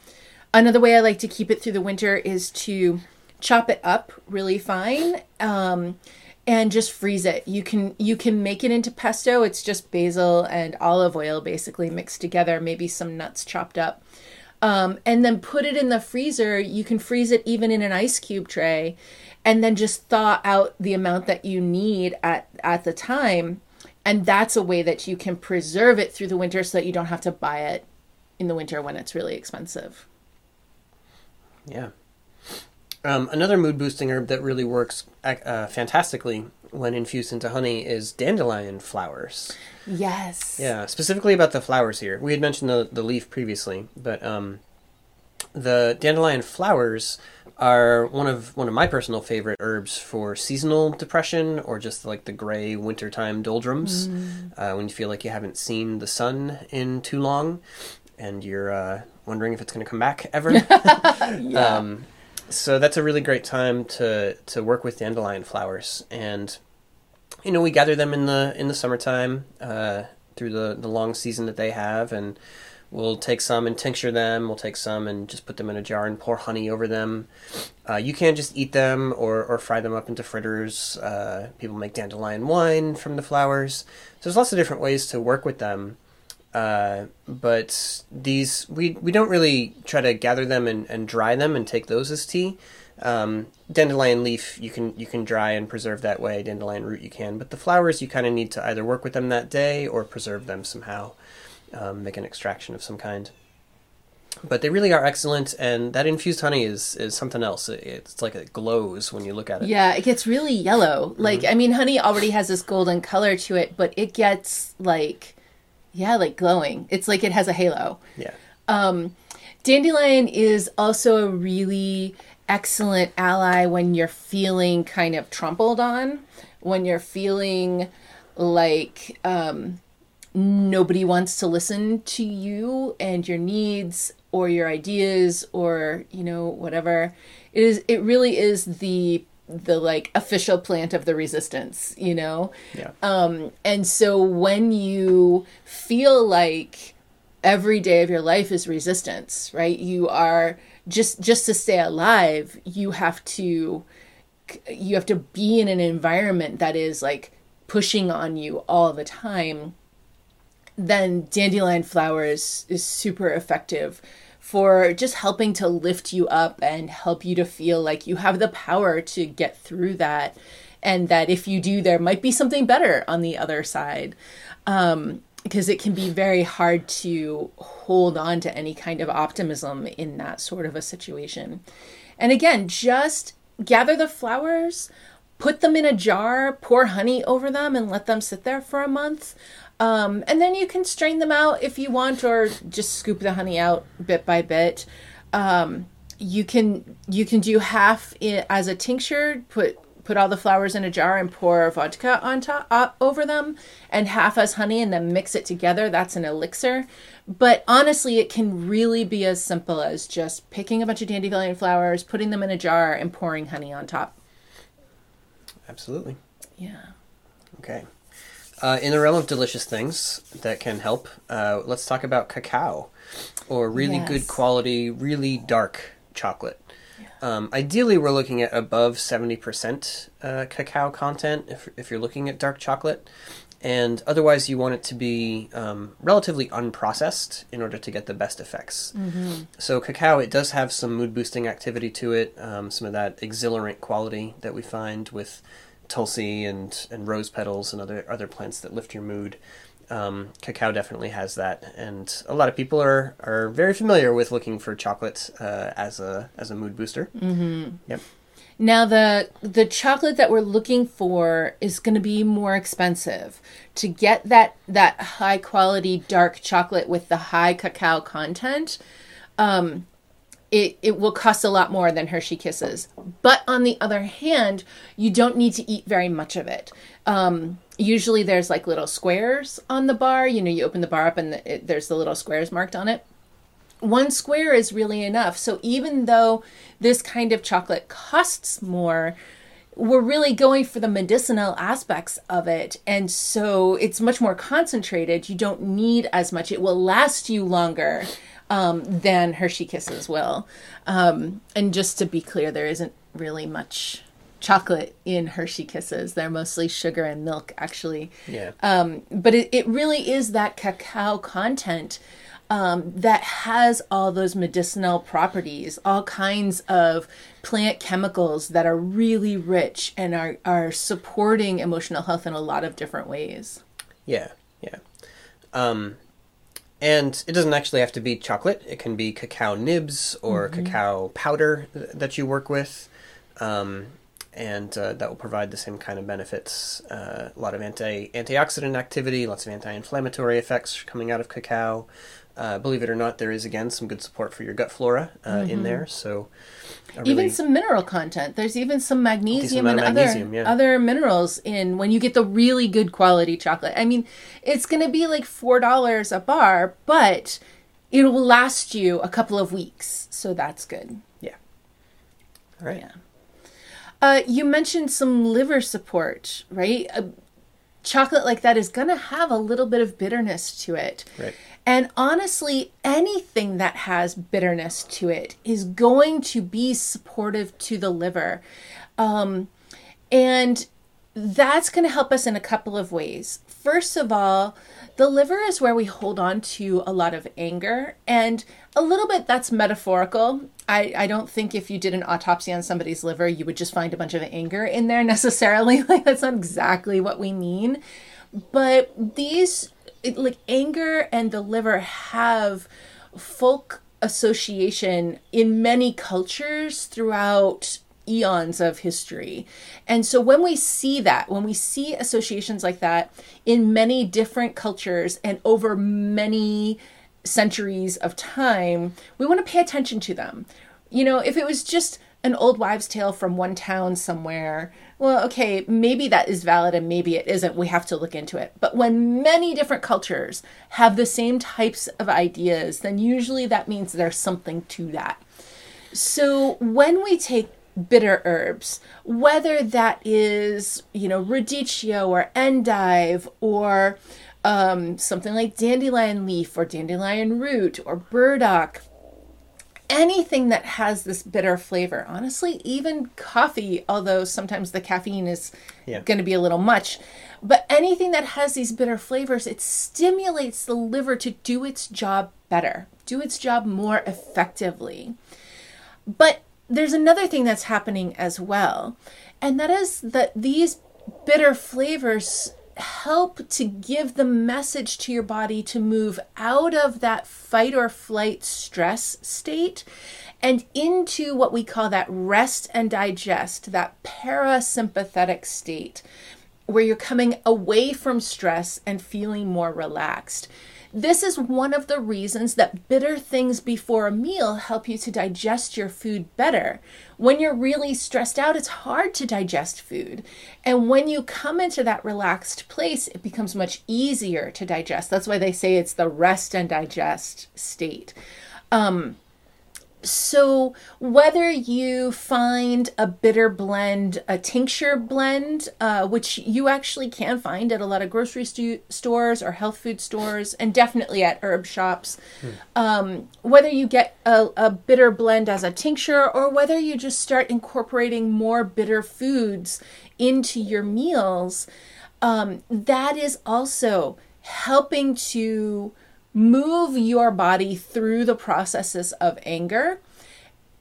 Another way I like to keep it through the winter is to chop it up really fine um, and just freeze it. You can you can make it into pesto. It's just basil and olive oil basically mixed together, maybe some nuts chopped up. Um, and then put it in the freezer. You can freeze it even in an ice cube tray, and then just thaw out the amount that you need at at the time. And that's a way that you can preserve it through the winter so that you don't have to buy it in the winter when it's really expensive.
Yeah. Um, another mood boosting herb that really works uh, fantastically when infused into honey is dandelion flowers.
Yes.
Yeah, specifically about the flowers here. We had mentioned the, the leaf previously, but um, the dandelion flowers are one of one of my personal favorite herbs for seasonal depression or just like the gray wintertime doldrums mm. uh, when you feel like you haven't seen the sun in too long and you're uh, wondering if it's going to come back ever. yeah. Um, so that's a really great time to to work with dandelion flowers, and you know we gather them in the in the summertime uh, through the the long season that they have, and we'll take some and tincture them. We'll take some and just put them in a jar and pour honey over them. Uh, you can just eat them or or fry them up into fritters. Uh, people make dandelion wine from the flowers. So there's lots of different ways to work with them. Uh, but these we we don't really try to gather them and, and dry them and take those as tea. Um, dandelion leaf you can you can dry and preserve that way. Dandelion root you can, but the flowers you kind of need to either work with them that day or preserve them somehow, um, make an extraction of some kind. But they really are excellent, and that infused honey is is something else. It's like it glows when you look at it.
Yeah, it gets really yellow. Like mm-hmm. I mean, honey already has this golden color to it, but it gets like yeah, like glowing. It's like it has a halo.
Yeah.
Um, dandelion is also a really excellent ally when you're feeling kind of trampled on, when you're feeling like um, nobody wants to listen to you and your needs or your ideas or you know whatever. It is. It really is the the like official plant of the resistance, you know?
Yeah.
Um, and so when you feel like every day of your life is resistance, right? You are just just to stay alive, you have to you have to be in an environment that is like pushing on you all the time. Then dandelion flowers is super effective for just helping to lift you up and help you to feel like you have the power to get through that. And that if you do, there might be something better on the other side. Um, because it can be very hard to hold on to any kind of optimism in that sort of a situation. And again, just gather the flowers, put them in a jar, pour honey over them, and let them sit there for a month. Um, and then you can strain them out if you want, or just scoop the honey out bit by bit. Um, you can you can do half in, as a tincture. Put put all the flowers in a jar and pour vodka on top uh, over them and half as honey and then mix it together that's an elixir but honestly it can really be as simple as just picking a bunch of dandelion flowers putting them in a jar and pouring honey on top
Absolutely.
yeah
Okay. Uh, in the realm of delicious things that can help, uh, let's talk about cacao or really
Yes.
good quality, really dark chocolate. Um, ideally, we're looking at above 70% uh, cacao content if, if you're looking at dark chocolate. And otherwise, you want it to be um, relatively unprocessed in order to get the best effects. So, cacao, it does have some mood boosting activity to it, um, some of that exhilarant quality that we find with tulsi and, and rose petals and other other plants that lift your mood. Um, cacao definitely has that, and a lot of people are, are very familiar with looking for chocolate uh, as a as a mood booster. Mm-hmm. Yep.
Now the the chocolate that we're looking for is going to be more expensive. To get that that high quality dark chocolate with the high cacao content, um, it it will cost a lot more than Hershey Kisses. But on the other hand, you don't need to eat very much of it. Um, usually there's like little squares on the bar. You know, you open the bar up and the, it, there's the little squares marked on it one square is really enough. So even though this kind of chocolate costs more, we're really going for the medicinal aspects of it. And so it's much more concentrated. You don't need as much. It will last you longer um, than Hershey Kisses will. Um, and just to be clear, there isn't really much chocolate in Hershey Kisses. They're mostly sugar and milk, actually.
Yeah.
Um, but it, it really is that cacao content um, that has all those medicinal properties, all kinds of plant chemicals that are really rich and are, are supporting emotional health in a lot of different ways.
Yeah, yeah. Um, and it doesn't actually have to be chocolate. It can be cacao nibs or cacao powder th- that you work with. Um, and uh, that will provide the same kind of benefits. Uh, a lot of anti antioxidant activity, lots of anti-inflammatory effects coming out of cacao. Uh, believe it or not, there is again some good support for your gut flora uh, in there. So, a
Even some mineral content. There's even some magnesium and
of
other
yeah.
other minerals in when you get the really good quality chocolate. I mean, it's going to be like four dollars a bar, but it will last you a couple of weeks, so that's good.
yeah. All right.
Yeah. Uh, you mentioned some liver support, right? A chocolate like that is going to have a little bit of bitterness to it.
Right.
And honestly, anything that has bitterness to it is going to be supportive to the liver. Um, and that's going to help us in a couple of ways. First of all, the liver is where we hold on to a lot of anger, and a little bit that's metaphorical. I, I don't think if you did an autopsy on somebody's liver, you would just find a bunch of anger in there necessarily. Like, that's not exactly what we mean. But these, it, like, anger and the liver have folk association in many cultures throughout eons of history. And so when we see that, when we see associations like that in many different cultures and over many centuries of time, we want to pay attention to them. You know, if it was just an old wives' tale from one town somewhere, well, okay, maybe that is valid and maybe it isn't. We have to look into it. But when many different cultures have the same types of ideas, then usually that means there's something to that. So when we take bitter herbs, whether that is, you know, radicchio or endive or um, something like dandelion leaf or dandelion root or burdock, anything that has this bitter flavor, honestly, even coffee, although sometimes the caffeine is
Yeah.
going to be a little much, but anything that has these bitter flavors, it stimulates the liver to do its job better, do its job more effectively. But there's another thing that's happening as well, and that is that these bitter flavors help to give the message to your body to move out of that fight or flight stress state and into what we call that rest and digest, that parasympathetic state where you're coming away from stress and feeling more relaxed. This is one of the reasons that bitter things before a meal help you to digest your food better. When you're really stressed out, it's hard to digest food. And when you come into that relaxed place, it becomes much easier to digest. That's why they say it's the rest and digest state. Um, so, whether you find a bitter blend, a tincture blend, uh, which you actually can find at a lot of grocery stu- stores or health food stores, and definitely at herb shops, hmm. um, whether you get a, a bitter blend as a tincture or whether you just start incorporating more bitter foods into your meals, um, that is also helping to move your body through the processes of anger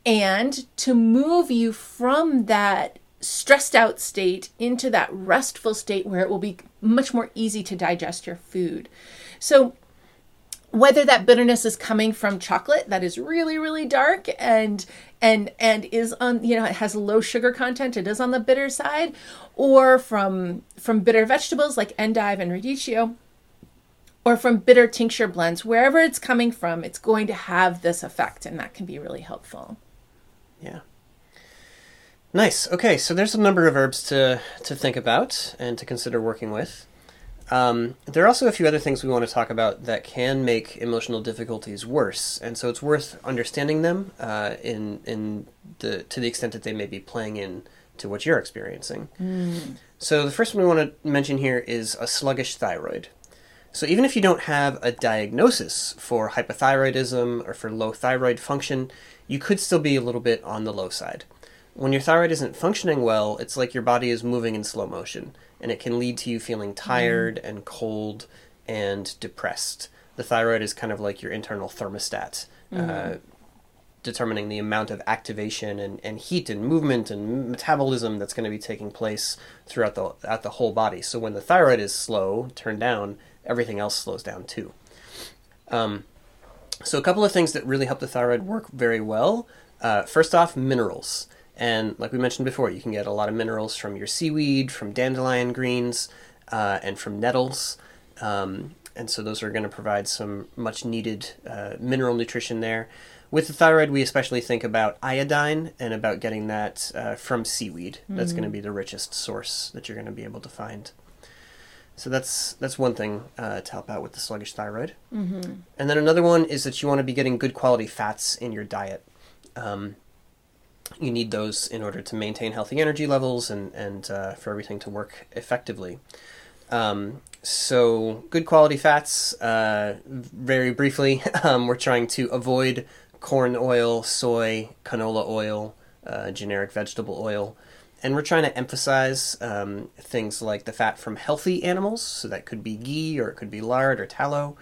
and to move you from that stressed out state into that restful state where it will be much more easy to digest your food. So, whether that bitterness is coming from chocolate that is really really dark and and and is on you know it has low sugar content it is on the bitter side or from from bitter vegetables like endive and radicchio or from bitter tincture blends, wherever it's coming from, it's going to have this effect, and that can be really helpful.
Yeah. Nice. Okay, so there's a number of herbs to to think about and to consider working with. Um, there are also a few other things we want to talk about that can make emotional difficulties worse, and so it's worth understanding them uh, in in the to the extent that they may be playing in to what you're experiencing. Mm. So the first one we want to mention here is a sluggish thyroid. So even if you don't have a diagnosis for hypothyroidism or for low thyroid function, you could still be a little bit on the low side. When your thyroid isn't functioning well, it's like your body is moving in slow motion, and it can lead to you feeling tired mm. and cold and depressed. The thyroid is kind of like your internal thermostat, uh, mm-hmm. determining the amount of activation and, and heat and movement and metabolism that's going to be taking place throughout the, throughout the whole body. So when the thyroid is slow, turned down, everything else slows down too. Um, so a couple of things that really help the thyroid work very well. Uh, first off, minerals. And like we mentioned before, you can get a lot of minerals from your seaweed, from dandelion greens, uh, and from nettles. Um, and so those are going to provide some much needed uh, mineral nutrition there. With the thyroid, we especially think about iodine and about getting that uh, from seaweed. Mm-hmm. That's going to be the richest source that you're going to be able to find. So that's that's one thing uh, to help out with the sluggish thyroid. Mm-hmm. And then another one is that you want to be getting good quality fats in your diet. Um, you need those in order to maintain healthy energy levels and and uh, for everything to work effectively. Um, so good quality fats. Uh, very briefly, um, we're trying to avoid corn oil, soy, canola oil, uh, generic vegetable oil and we're trying to emphasize um, things like the fat from healthy animals, so that could be ghee or it could be lard or tallow,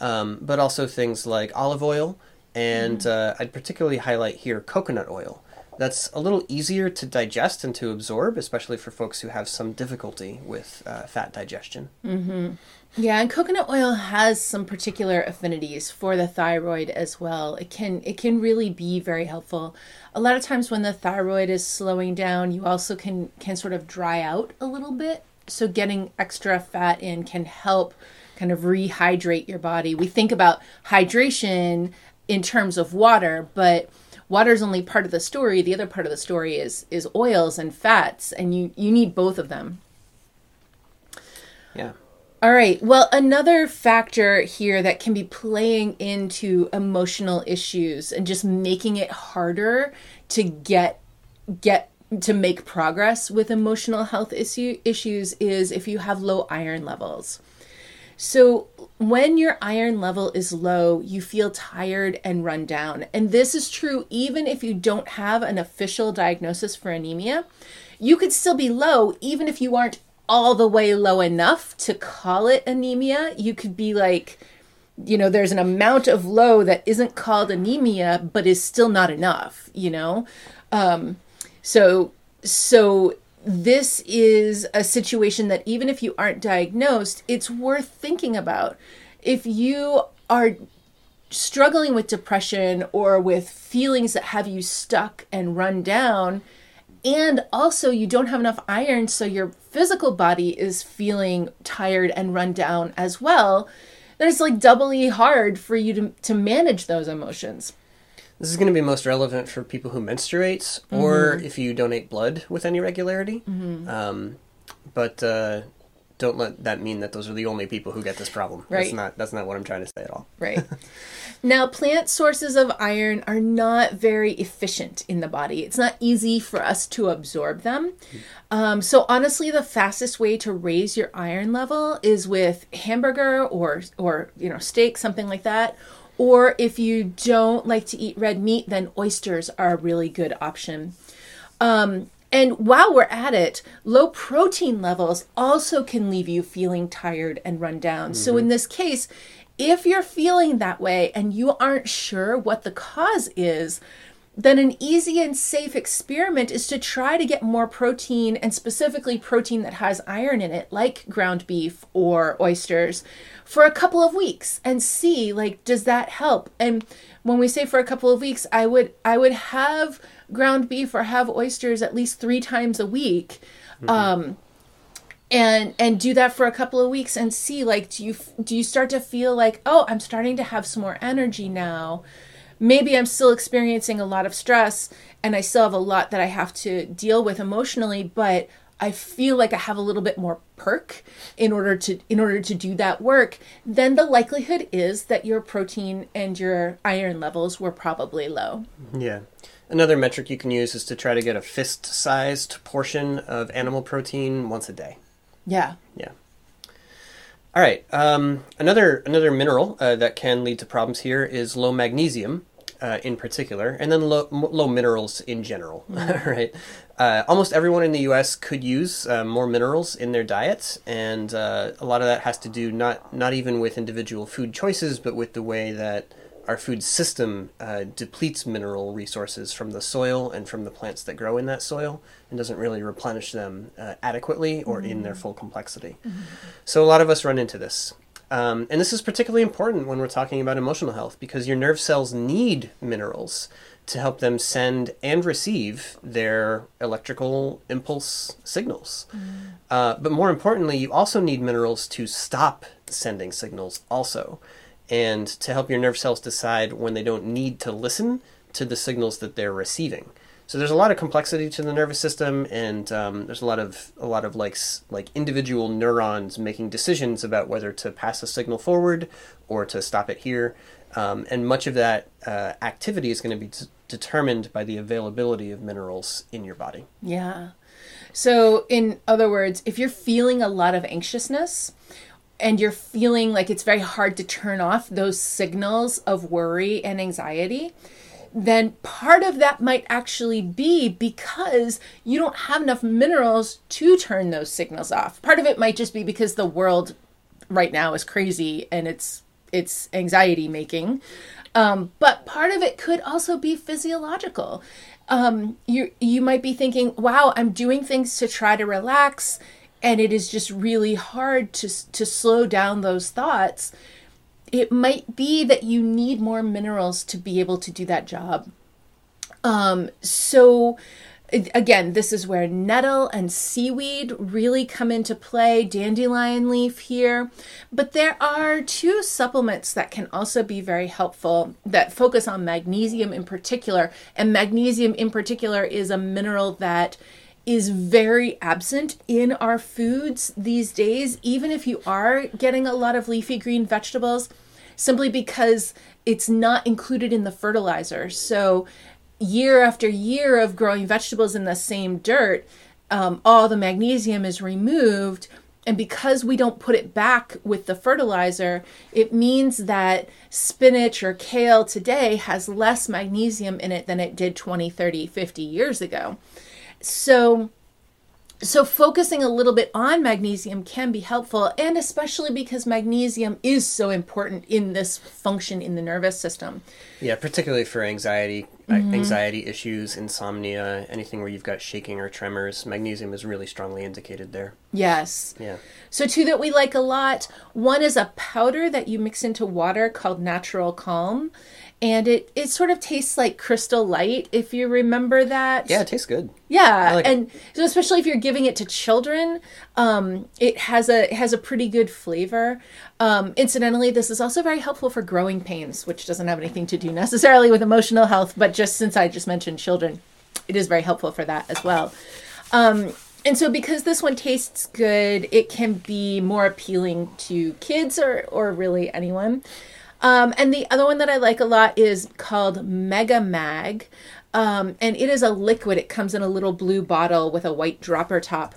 um, but also things like olive oil, and mm. uh, I'd particularly highlight here coconut oil. That's a little easier to digest and to absorb, especially for folks who have some difficulty with uh, fat digestion.
Mm-hmm. Yeah, and coconut oil has some particular affinities for the thyroid as well. It can it can really be very helpful. A lot of times when the thyroid is slowing down, you also can can sort of dry out a little bit. So getting extra fat in can help kind of rehydrate your body. We think about hydration in terms of water, but water is only part of the story. The other part of the story is is oils and fats, and you you need both of them.
Yeah.
All right. Well, another factor here that can be playing into emotional issues and just making it harder to get get to make progress with emotional health issue issues is if you have low iron levels. So, when your iron level is low, you feel tired and run down. And this is true even if you don't have an official diagnosis for anemia. You could still be low even if you aren't all the way low enough to call it anemia. You could be like, you know, there's an amount of low that isn't called anemia, but is still not enough, you know? Um, so, so this is a situation that even if you aren't diagnosed, it's worth thinking about. If you are struggling with depression or with feelings that have you stuck and run down, and also you don't have enough iron so your physical body is feeling tired and run down as well then it's like doubly hard for you to to manage those emotions.
This is going to be most relevant for people who menstruate or if you donate blood with any regularity. Um, but uh, don't let that mean that those are the only people who get this problem.
Right.
That's not that's not what I'm trying to say at all.
Right. now, plant sources of iron are not very efficient in the body. It's not easy for us to absorb them. Um, so, honestly, the fastest way to raise your iron level is with hamburger or or you know steak, something like that. Or if you don't like to eat red meat, then oysters are a really good option. Um, and while we're at it, low protein levels also can leave you feeling tired and run down. So, in this case, if you're feeling that way and you aren't sure what the cause is, then an easy and safe experiment is to try to get more protein and specifically protein that has iron in it, like ground beef or oysters, for a couple of weeks and see like does that help? And when we say for a couple of weeks, I would I would have ground beef or have oysters at least three times a week. Um, and and do that for a couple of weeks and see like do you do you start to feel like oh i'm starting to have some more energy now maybe i'm still experiencing a lot of stress and i still have a lot that i have to deal with emotionally but i feel like i have a little bit more perk in order to in order to do that work then the likelihood is that your protein and your iron levels were probably low
Yeah. Another metric you can use is to try to get a fist sized portion of animal protein once a day.
Yeah
Yeah. All right. Um, another another mineral uh, that can lead to problems here is low magnesium, uh, in particular, and then low, low minerals in general. right. Uh, almost everyone in the U.S. could use uh, more minerals in their diets, and uh, a lot of that has to do not not even with individual food choices, but with the way that our food system uh, depletes mineral resources from the soil and from the plants that grow in that soil and doesn't really replenish them uh, adequately or in their full complexity. So a lot of us run into this. Um, and this is particularly important when we're talking about emotional health because your nerve cells need minerals to help them send and receive their electrical impulse signals. Uh, but more importantly, you also need minerals to stop sending signals, also, and to help your nerve cells decide when they don't need to listen to the signals that they're receiving. So there's a lot of complexity to the nervous system, and um, there's a lot of a lot of like like individual neurons making decisions about whether to pass a signal forward or to stop it here. Um, and much of that uh, activity is going to be d- determined by the availability of minerals in your body.
Yeah. So, in other words, if you're feeling a lot of anxiousness and you're feeling like it's very hard to turn off those signals of worry and anxiety, then part of that might actually be because you don't have enough minerals to turn those signals off. Part of it might just be because the world right now is crazy and it's it's anxiety making. Um, but part of it could also be physiological. Um, you you might be thinking, "Wow, I'm doing things to try to relax, and it is just really hard to to slow down those thoughts." It might be that you need more minerals to be able to do that job. Um, so again, this is where nettle and seaweed really come into play, dandelion leaf here. But there are two supplements that can also be very helpful that focus on magnesium in particular. And magnesium in particular is a mineral that is very absent in our foods these days, even if you are getting a lot of leafy green vegetables, simply because it's not included in the fertilizer. So year after year of growing vegetables in the same dirt, um, all the magnesium is removed. And because we don't put it back with the fertilizer, it means that spinach or kale today has less magnesium in it than it did 20, 30, 50 years ago. So, so focusing a little bit on magnesium can be helpful and especially because magnesium is so important in this function in the nervous system
Yeah, particularly for anxiety, uh, anxiety issues, insomnia, anything where you've got shaking or tremors. Magnesium is really strongly indicated there.
yes
Yeah.
So, two that we like a lot. One is a powder that you mix into water called Natural Calm. And it, it sort of tastes like crystal light, if you remember that.
Yeah, it tastes good.
Yeah.
like it.
and so, especially if you're giving it to children, Um, it has a it has a pretty good flavor. Um, incidentally, this is also very helpful for growing pains, which doesn't have anything to do necessarily with emotional health, but just since I just mentioned children, it is very helpful for that as well. Um, and so because this one tastes good, it can be more appealing to kids or or really anyone. Um, and the other one that I like a lot is called Mega Mag. Um, and it is a liquid. It comes in a little blue bottle with a white dropper top.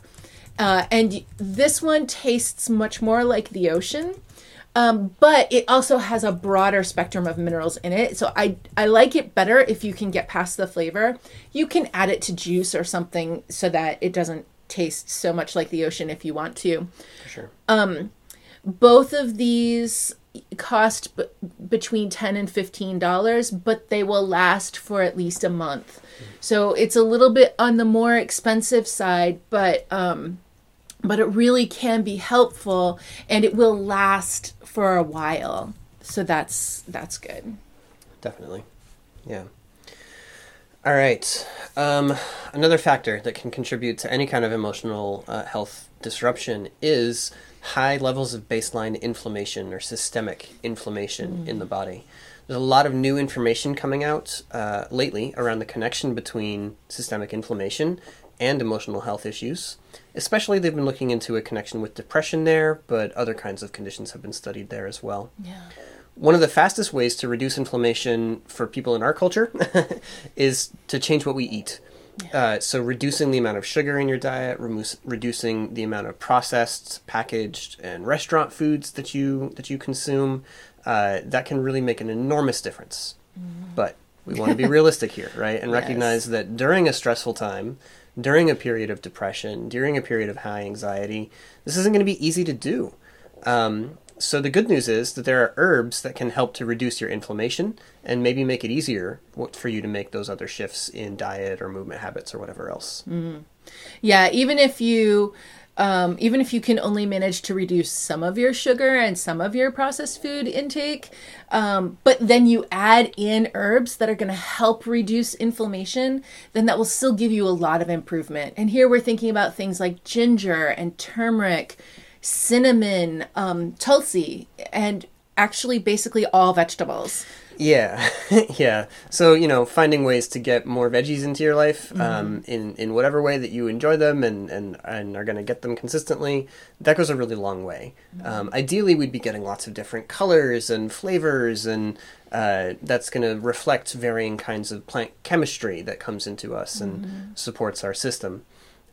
Uh, and this one tastes much more like the ocean. Um, but it also has a broader spectrum of minerals in it. So I, I like it better if you can get past the flavor. You can add it to juice or something so that it doesn't taste so much like the ocean if you want to.
Sure.
Um, both of these cost b- between 10 and 15 dollars but they will last for at least a month so it's a little bit on the more expensive side but um but it really can be helpful and it will last for a while so that's that's good
Definitely. Yeah. All right. Um, another factor that can contribute to any kind of emotional uh, health disruption is high levels of baseline inflammation or systemic inflammation in the body. There's a lot of new information coming out uh, lately around the connection between systemic inflammation and emotional health issues. Especially, they've been looking into a connection with depression there, but other kinds of conditions have been studied there as well.
yeah
One of the fastest ways to reduce inflammation for people in our culture is to change what we eat. Uh, so, reducing the amount of sugar in your diet, reducing the amount of processed, packaged, and restaurant foods that you that you consume, uh, that can really make an enormous difference. But we want to be realistic here, right? And
Yes.
recognize that during a stressful time, during a period of depression, during a period of high anxiety, this isn't going to be easy to do. Um, so the good news is that there are herbs that can help to reduce your inflammation and maybe make it easier for you to make those other shifts in diet or movement habits or whatever else.
Yeah, even if you um, even if you can only manage to reduce some of your sugar and some of your processed food intake, um, but then you add in herbs that are going to help reduce inflammation, then that will still give you a lot of improvement. And here we're thinking about things like ginger and turmeric, cinnamon, um, tulsi, and actually basically all vegetables.
Yeah, yeah. So you know, finding ways to get more veggies into your life um, in in whatever way that you enjoy them and and and are going to get them consistently, that goes a really long way. Um, ideally, we'd be getting lots of different colors and flavors, and uh, that's going to reflect varying kinds of plant chemistry that comes into us and supports our system.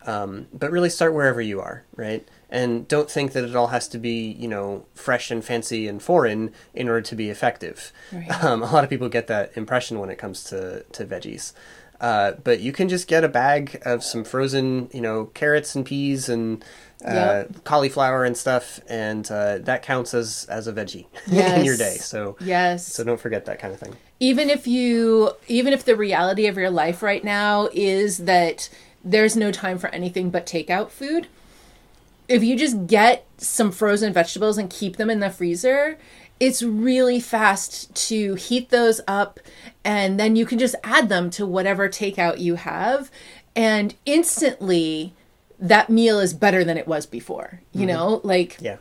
Um, but really start wherever you are, right? And don't think that it all has to be, you know, fresh and fancy and foreign in order to be effective.
Right.
Um, a lot of people get that impression when it comes to, to veggies. Uh, but you can just get a bag of some frozen, you know, carrots and peas and uh,
Yep.
cauliflower and stuff, and uh, that counts as, as a veggie in your day. So,
Yes.
so don't forget that kind of thing.
even if you even if the reality of your life right now is that there's no time for anything but takeout food if you just get some frozen vegetables and keep them in the freezer it's really fast to heat those up and then you can just add them to whatever takeout you have and instantly that meal is better than it was before you mm-hmm. know? Like
Yeah.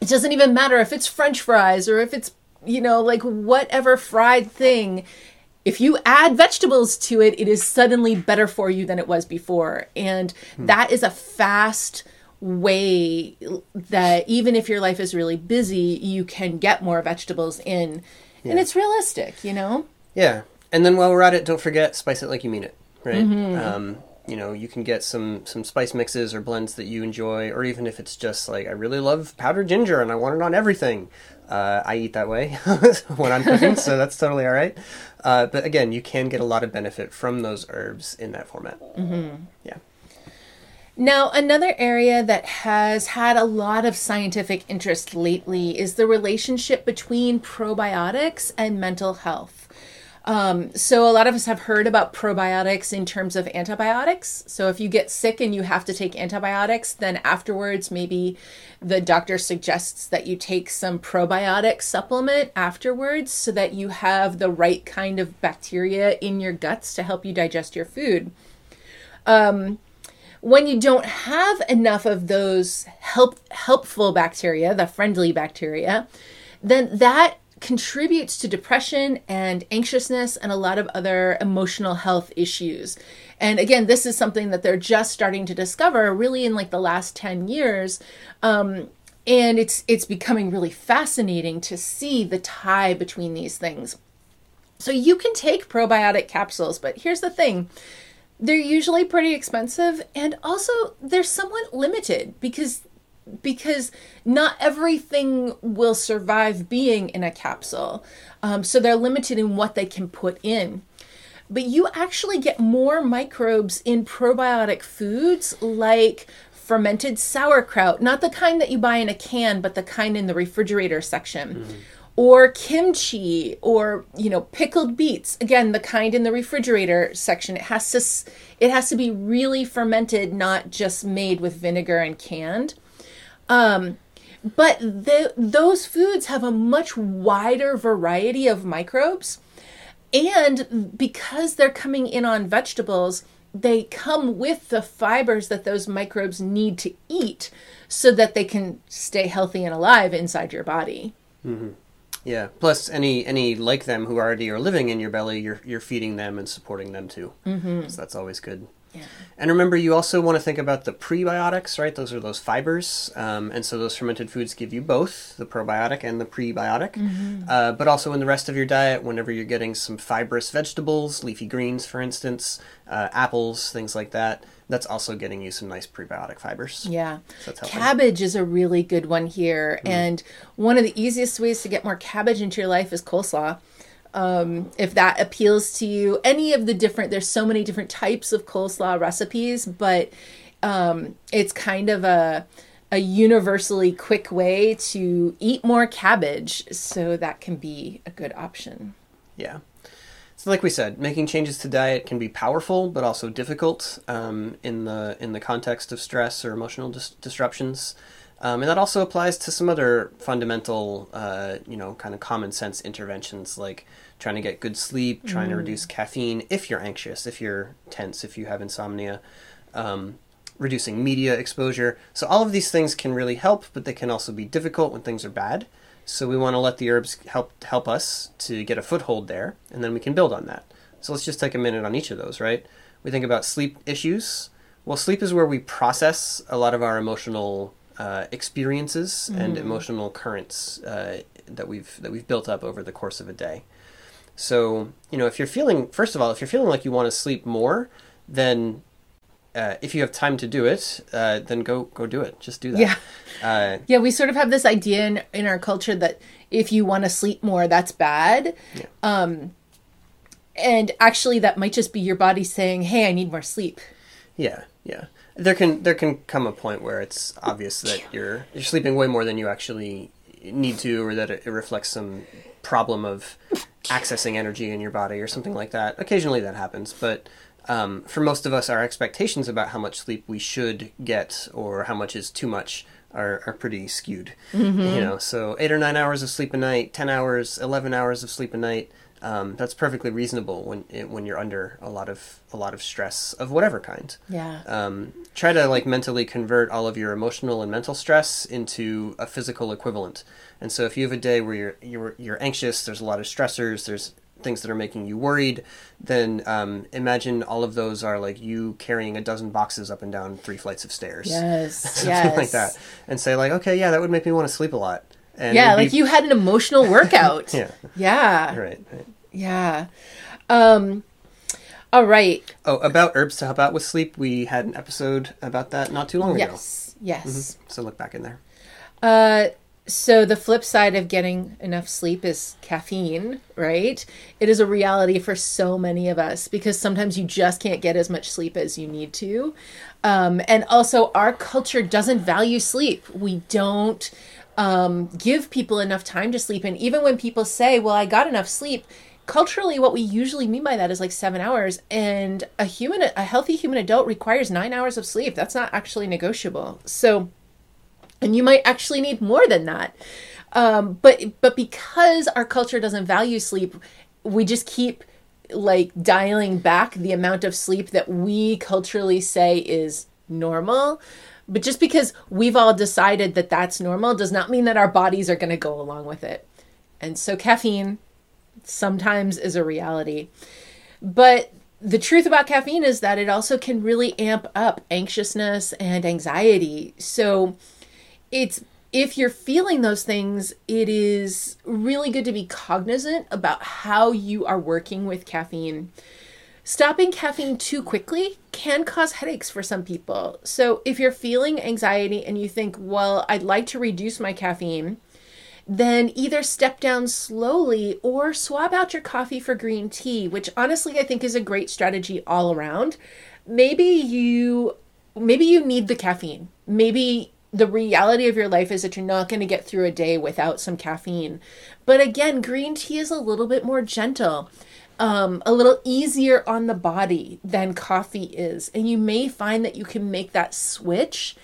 it doesn't even matter if it's french fries or if it's you know like whatever fried thing. If you add vegetables to it it is suddenly better for you than it was before and hmm. that is a fast way that even if your life is really busy you can get more vegetables in and it's realistic you know
Yeah, and then while we're at it, don't forget spice it like you mean it, right? Um, you know, you can get some some spice mixes or blends that you enjoy, or even if it's just like I really love powdered ginger and I want it on everything. Uh, I eat that way when I'm cooking, so that's totally all right. Uh, but again, you can get a lot of benefit from those herbs in that format. Mm-hmm. Yeah.
Now, another area that has had a lot of scientific interest lately is the relationship between probiotics and mental health. Um, so, a lot of us have heard about probiotics in terms of antibiotics. So, if you get sick and you have to take antibiotics, then afterwards, maybe the doctor suggests that you take some probiotic supplement afterwards so that you have the right kind of bacteria in your guts to help you digest your food when you don't have enough of those help helpful bacteria, the friendly bacteria, then that contributes to depression and anxiousness and a lot of other emotional health issues. And again, this is something that they're just starting to discover really in like the last 10 years. Um, and it's it's becoming really fascinating to see the tie between these things. So you can take probiotic capsules, but here's the thing. They're usually pretty expensive and also they're somewhat limited because because not everything will survive being in a capsule. Um, so they're limited in what they can put in. But you actually get more microbes in probiotic foods like fermented sauerkraut, not the kind that you buy in a can, but the kind in the refrigerator section. Mm-hmm. Or kimchi, or you know, pickled beets. Again, the kind in the refrigerator section. It has to, it has to be really fermented, not just made with vinegar and canned. Um, but the, those foods have a much wider variety of microbes. And because they're coming in on vegetables, they come with the fibers that those microbes need to eat so that they can stay healthy and alive inside your body.
Mm-hmm. Yeah. Plus, any any like them who already are living in your belly, you're you're feeding them and supporting them too. Mm-hmm. So that's always good. Yeah. And remember, you also want to think about the prebiotics, right? Those are those fibers. Um, and so those fermented foods give you both the probiotic and the prebiotic. Mm-hmm. Uh, but also in the rest of your diet, whenever you're getting some fibrous vegetables, leafy greens, for instance, uh, apples, things like that, that's also getting you some nice prebiotic fibers.
Yeah. So cabbage is a really good one here. Mm. And one of the easiest ways to get more cabbage into your life is coleslaw um, if that appeals to you. Any of the different, there's so many different types of coleslaw recipes, but um, it's kind of a a universally quick way to eat more cabbage, so that can be a good option.
Yeah. So, like we said, making changes to diet can be powerful, but also difficult um, in the in the context of stress or emotional dis- disruptions. Um, and that also applies to some other fundamental, uh, you know, kind of common sense interventions like trying to get good sleep, trying mm. to reduce caffeine if you're anxious, if you're tense, if you have insomnia, um, reducing media exposure. So all of these things can really help, but they can also be difficult when things are bad. So we want to let the herbs help help us to get a foothold there, and then we can build on that. So let's just take a minute on each of those, right? We think about sleep issues. Well, sleep is where we process a lot of our emotional uh, experiences mm. and emotional currents uh, that we've that we've built up over the course of a day. So, you know, if you're feeling, first of all, if you're feeling like you want to sleep more, then uh, if you have time to do it, uh, then go go do it. Just do that.
Yeah, uh, yeah. We sort of have this idea in in our culture that if you want to sleep more, that's bad. Yeah. Um, and actually, that might just be your body saying, "Hey, I need more sleep."
Yeah, yeah. There can there can come a point where it's obvious that you're you're sleeping way more than you actually need to, or that it, it reflects some problem of accessing energy in your body or something like that. Occasionally that happens, but um, for most of us, our expectations about how much sleep we should get or how much is too much are, are pretty skewed. Mm-hmm. You know, so eight or nine hours of sleep a night, ten hours, eleven hours of sleep a night. Um, that's perfectly reasonable when when you're under a lot of a lot of stress of whatever kind.
Yeah.
Um, try to like mentally convert all of your emotional and mental stress into a physical equivalent. And so if you have a day where you're you're you're anxious, there's a lot of stressors, there's things that are making you worried, then um, imagine all of those are like you carrying a dozen boxes up and down three flights of stairs.
Yes,
something
yes.
like that, and say like, okay, yeah, that would make me want to sleep a lot.
And yeah, like be... you had an emotional workout.
yeah,
yeah,
right, right.
Yeah. Um, all right.
Oh, about herbs to help out with sleep. We had an episode about that not too long ago.
Yes. Yes. Mm-hmm.
So look back in there.
Uh, so the flip side of getting enough sleep is caffeine, right? It is a reality for so many of us because sometimes you just can't get as much sleep as you need to. Um, and also, our culture doesn't value sleep. We don't um, give people enough time to sleep. And even when people say, well, I got enough sleep, culturally what we usually mean by that is like seven hours and a human a healthy human adult requires nine hours of sleep that's not actually negotiable so and you might actually need more than that um, but but because our culture doesn't value sleep we just keep like dialing back the amount of sleep that we culturally say is normal. But just because we've all decided that that's normal does not mean that our bodies are going to go along with it. And so caffeine sometimes is a reality. But the truth about caffeine is that it also can really amp up anxiousness and anxiety. So it's if you're feeling those things, it is really good to be cognizant about how you are working with caffeine. Stopping caffeine too quickly can cause headaches for some people. So, if you're feeling anxiety and you think, well, I'd like to reduce my caffeine, then either step down slowly or swap out your coffee for green tea, which honestly I think is a great strategy all around. Maybe you maybe you need the caffeine. Maybe the reality of your life is that you're not going to get through a day without some caffeine. But again, green tea is a little bit more gentle. Um, a little easier on the body than coffee is. And you may find that you can make that switch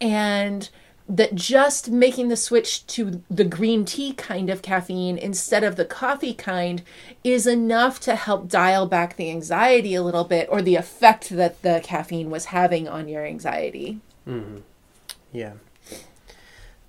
and that just making the switch to the green tea kind of caffeine instead of the coffee kind is enough to help dial back the anxiety a little bit or the effect that the caffeine was having on your anxiety.
Mm-hmm. Yeah.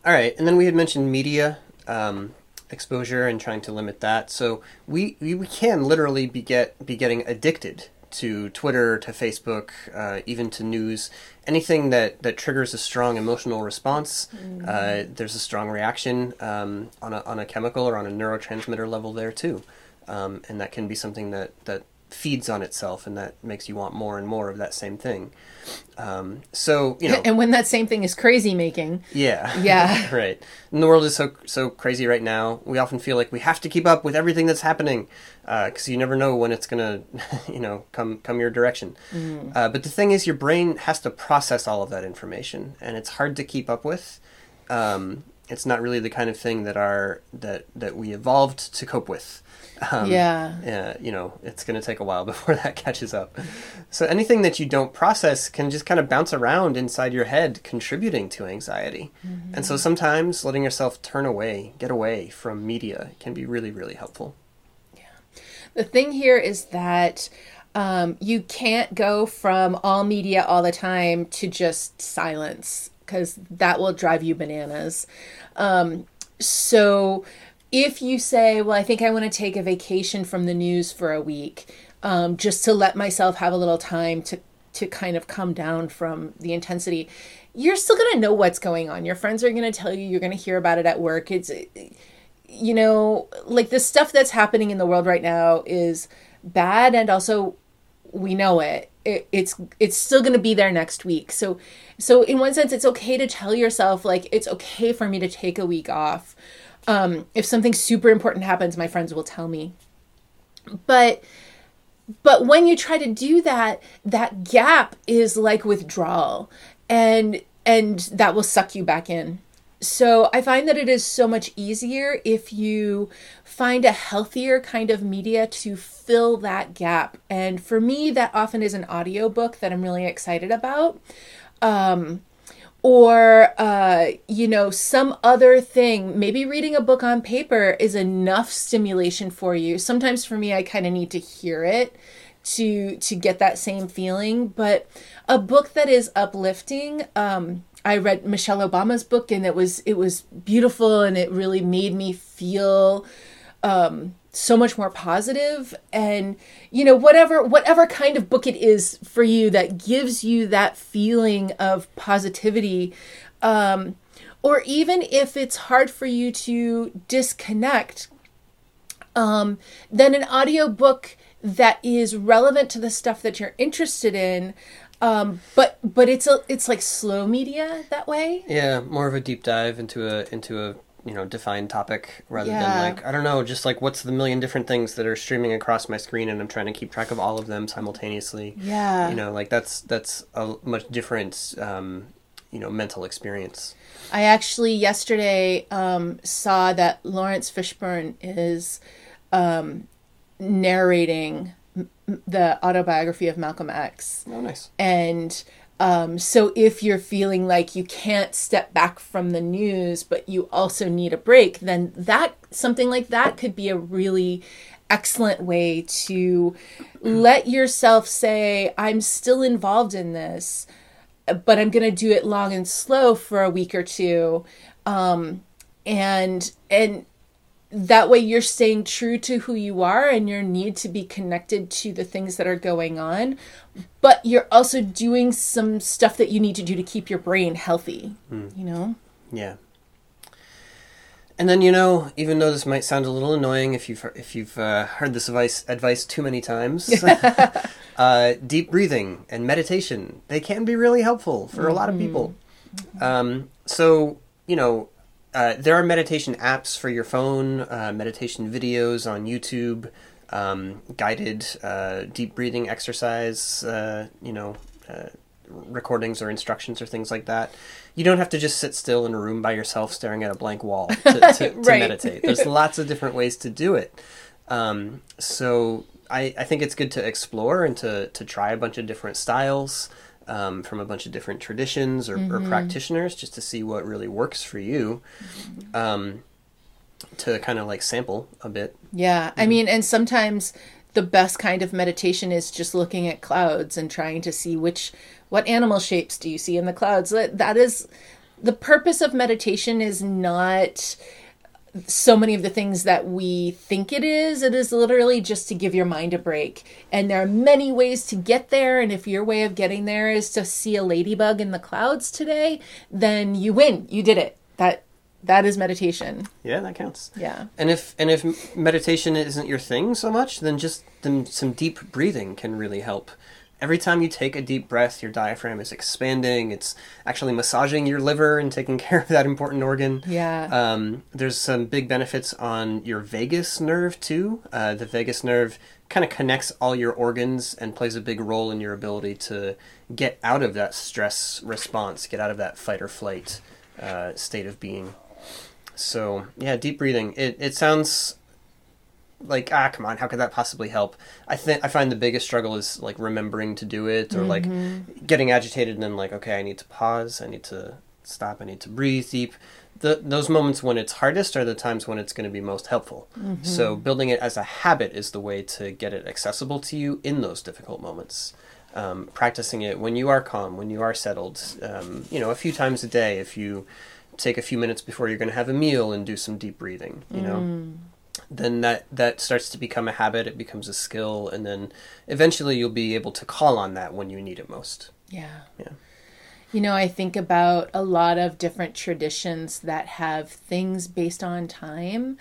All right, and then we had mentioned media um, exposure and trying to limit that. So we we can literally be get be getting addicted to Twitter, to Facebook, uh, even to news. Anything that, that triggers a strong emotional response, mm-hmm. uh, there's a strong reaction um, on, a, on a chemical or on a neurotransmitter level there too. Um, and that can be something that, that feeds on itself and that makes you want more and more of that same thing. Um, so you know,
and when that same thing is crazy making,
yeah,
yeah,
right. And the world is so so crazy right now. We often feel like we have to keep up with everything that's happening because uh, you never know when it's gonna, you know, come come your direction. Mm. Uh, but the thing is, your brain has to process all of that information, and it's hard to keep up with. Um, it's not really the kind of thing that our that that we evolved to cope with.
Um, yeah.
Yeah, you know, it's going to take a while before that catches up. So anything that you don't process can just kind of bounce around inside your head, contributing to anxiety. Mm-hmm. And so sometimes letting yourself turn away, get away from media can be really, really helpful.
Yeah. The thing here is that um, you can't go from all media all the time to just silence because that will drive you bananas. Um, so if you say, well, I think I want to take a vacation from the news for a week, um, just to let myself have a little time to to kind of come down from the intensity, you're still going to know what's going on. Your friends are going to tell you, you're going to hear about it at work. It's, you know, like the stuff that's happening in the world right now is bad, and also we know it. it it's it's still going to be there next week. So, so in one sense, it's okay to tell yourself like it's okay for me to take a week off um, if something super important happens, my friends will tell me. But but when you try to do that, that gap is like withdrawal, and and that will suck you back in. So I find that it is so much easier if you find a healthier kind of media to fill that gap. And for me, that often is an audiobook that I'm really excited about. Um, or uh, you know some other thing. Maybe reading a book on paper is enough stimulation for you. Sometimes for me i kind of need to hear it to to get that same feeling. But a book that is uplifting um, i read michelle obama's book and it was it was beautiful and it really made me feel um, so much more positive and you know whatever whatever kind of book it is for you that gives you that feeling of positivity um or even if it's hard for you to disconnect um then an audiobook that is relevant to the stuff that you're interested in um, but but it's a it's like slow media that way.
Yeah, more of a deep dive into a into a you know defined topic rather yeah. than like I don't know, just like what's the million different things that are streaming across my screen and I'm trying to keep track of all of them simultaneously.
Yeah,
you know, like that's that's a much different um, you know mental experience.
I actually yesterday um, saw that Laurence Fishburne is um, narrating the autobiography of Malcolm X.
Oh, nice.
And um, so if you're feeling like you can't step back from the news, but you also need a break, then that something like that could be a really excellent way to let yourself say, I'm still involved in this. but I'm going to do it long and slow for a week or two. Um, and, and, that way you're staying true to who you are and your need to be connected to the things that are going on but you're also doing some stuff that you need to do to keep your brain healthy mm. you know
yeah and then you know, even though this might sound a little annoying if you've if you've uh, heard this advice advice too many times, uh, deep breathing and meditation they can be really helpful for mm-hmm. a lot of people. Um, so you know, uh, there are meditation apps for your phone, uh, meditation videos on YouTube, um, guided uh, deep breathing exercise. Uh, you know recordings or instructions or things like that. You don't have to just sit still in a room by yourself staring at a blank wall to, to, right. to meditate. There's lots of different ways to do it. Um, so I, I think it's good to explore and to, to try a bunch of different styles um, from a bunch of different traditions or, mm-hmm. or, practitioners just to see what really works for you. Um, to kind of like sample a bit.
Yeah. Mm-hmm. I mean, and sometimes the best kind of meditation is just looking at clouds and trying to see which what animal shapes do you see in the clouds? That, that is the purpose of meditation is not so many of the things that we think it is. It is literally just to give your mind a break. And there are many ways to get there. And if your way of getting there is to see a ladybug in the clouds today, then you win. You did it. That that is meditation.
Yeah, that counts.
Yeah.
And if and if meditation isn't your thing so much, then just then some deep breathing can really help every time you take a deep breath, your diaphragm is expanding. It's actually massaging your liver and taking care of that important organ.
Yeah.
Um, there's some big benefits on your vagus nerve too. Uh, the vagus nerve kind of connects all your organs and plays a big role in your ability to get out of that stress response, get out of that fight or flight uh, state of being. So yeah, deep breathing. It it sounds like ah come on how could that possibly help? I think i find the biggest struggle is like remembering to do it or mm-hmm. like getting agitated and then like okay i need to pause i need to stop i need to breathe deep. The, those moments when it's hardest are the times when it's going to be most helpful. Mm-hmm. so building it as a habit is the way to get it accessible to you in those difficult moments. Um, practicing it when you are calm when you are settled um, you know a few times a day if you take a few minutes before you're going to have a meal and do some deep breathing you know? Mm then that that starts to become a habit it becomes a skill and then eventually you'll be able to call on that when you need it most
yeah
yeah
you know i think about a lot of different traditions that have things based on time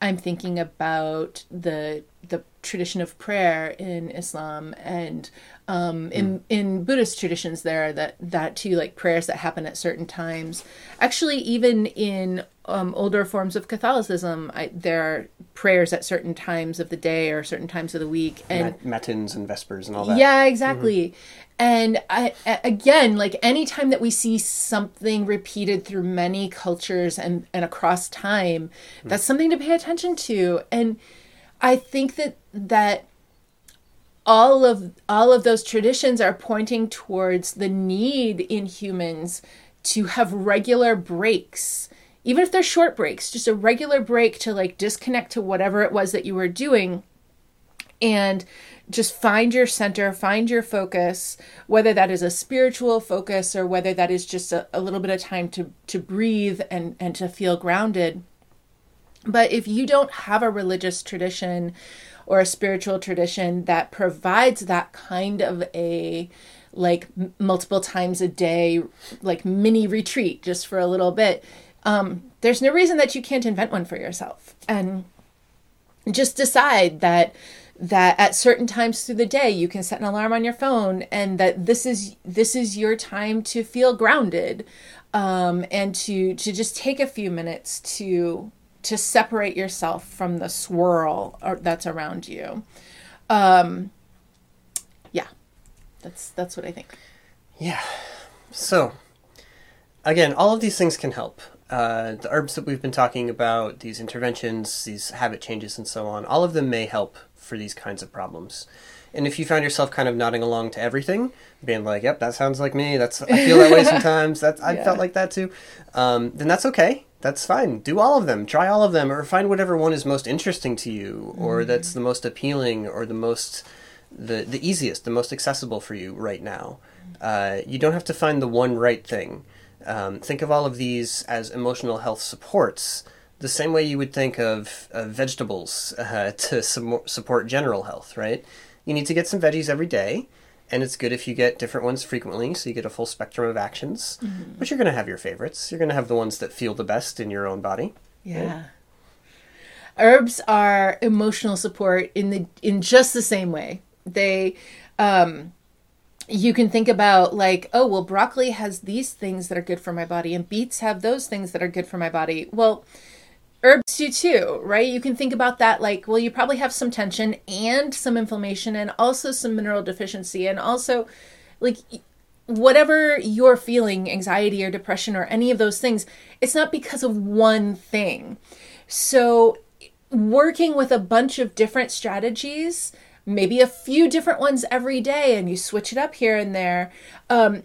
i'm thinking about the the tradition of prayer in islam and um, in mm. in Buddhist traditions, there that that too, like prayers that happen at certain times. Actually, even in um, older forms of Catholicism, I, there are prayers at certain times of the day or certain times of the week, and
matins and vespers and all that.
Yeah, exactly. Mm-hmm. And I, again, like anytime that we see something repeated through many cultures and and across time, mm. that's something to pay attention to. And I think that that all of all of those traditions are pointing towards the need in humans to have regular breaks even if they're short breaks just a regular break to like disconnect to whatever it was that you were doing and just find your center find your focus whether that is a spiritual focus or whether that is just a, a little bit of time to to breathe and and to feel grounded. But if you don't have a religious tradition or a spiritual tradition that provides that kind of a like multiple times a day like mini retreat just for a little bit um, there's no reason that you can't invent one for yourself and just decide that that at certain times through the day you can set an alarm on your phone and that this is this is your time to feel grounded um, and to to just take a few minutes to to separate yourself from the swirl that's around you. Um, yeah, that's that's what I think.
Yeah. So, again, all of these things can help. Uh, the herbs that we've been talking about, these interventions, these habit changes, and so on, all of them may help for these kinds of problems. And if you found yourself kind of nodding along to everything, being like, "Yep, that sounds like me. That's I feel that way sometimes. That's I yeah. felt like that too," um, then that's okay that's fine. Do all of them. Try all of them, or find whatever one is most interesting to you, or mm-hmm. that's the most appealing, or the most the the easiest, the most accessible for you right now. Uh, you don't have to find the one right thing. Um, think of all of these as emotional health supports, the same way you would think of uh, vegetables uh, to sum- support general health. Right? You need to get some veggies every day, and it's good if you get different ones frequently, so you get a full spectrum of actions. But you're going to have your favorites. You're going to have the ones that feel the best in your own body.
Yeah. Herbs are emotional support in the in just the same way. They um you can think about like, oh, well broccoli has these things that are good for my body and beets have those things that are good for my body. Well, herbs do too, right? You can think about that like, well, you probably have some tension and some inflammation and also some mineral deficiency and also like whatever you're feeling, anxiety or depression or any of those things, it's not because of one thing. So, working with a bunch of different strategies, maybe a few different ones every day, and you switch it up here and there, um,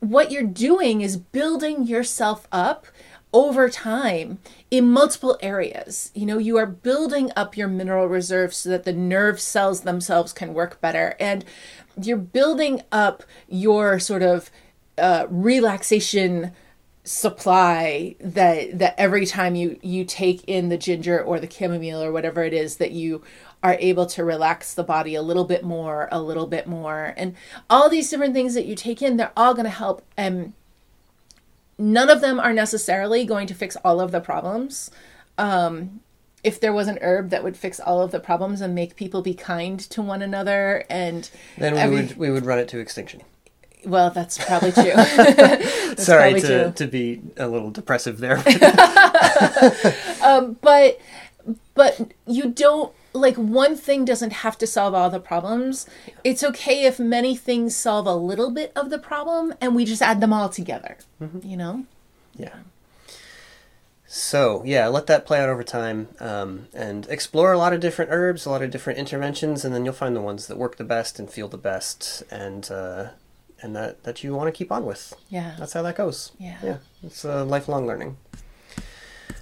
what you're doing is building yourself up over time in multiple areas. You know, you are building up your mineral reserves so that the nerve cells themselves can work better. And you're building up your sort of uh, relaxation supply that that every time you you take in the ginger or the chamomile or whatever it is that you are able to relax the body a little bit more a little bit more and all these different things that you take in they're all going to help and none of them are necessarily going to fix all of the problems um if there was an herb that would fix all of the problems and make people be kind to one another and
Then we
every-
would we would run it to extinction.
well that's probably true That's
Sorry
probably
to,
true.
to be a little depressive there.
but but you don't like one thing doesn't have to solve all the problems it's okay if many things solve a little bit of the problem and we just add them all together you know
yeah. So yeah, let that play out over time, um, and explore a lot of different herbs, a lot of different interventions, and then you'll find the ones that work the best and feel the best, and uh, and that that you want to keep on with.
yeah
That's how that goes.
Yeah.
yeah. It's uh, lifelong learning.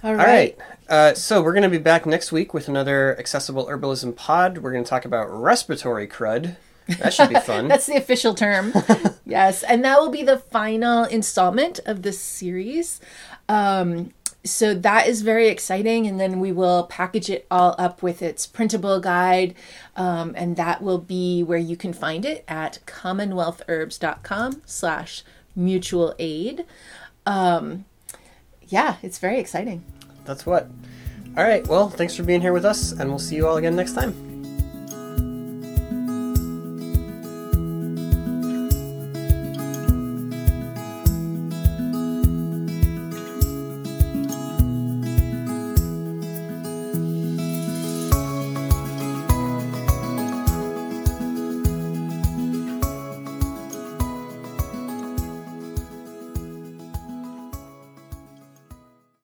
All
All right. Uh, so we're going to be back next week with another accessible herbalism pod. We're going to talk about respiratory crud. That should be fun.
That's the official term. yes. And that will be the final installment of this series. Um, so that is very exciting. And then we will package it all up with its printable guide. Um, and that will be where you can find it at commonwealthherbs.com slash mutual aid. Um, yeah, it's very exciting.
That's what. All right. Well, thanks for being here with us, and we'll see you all again next time.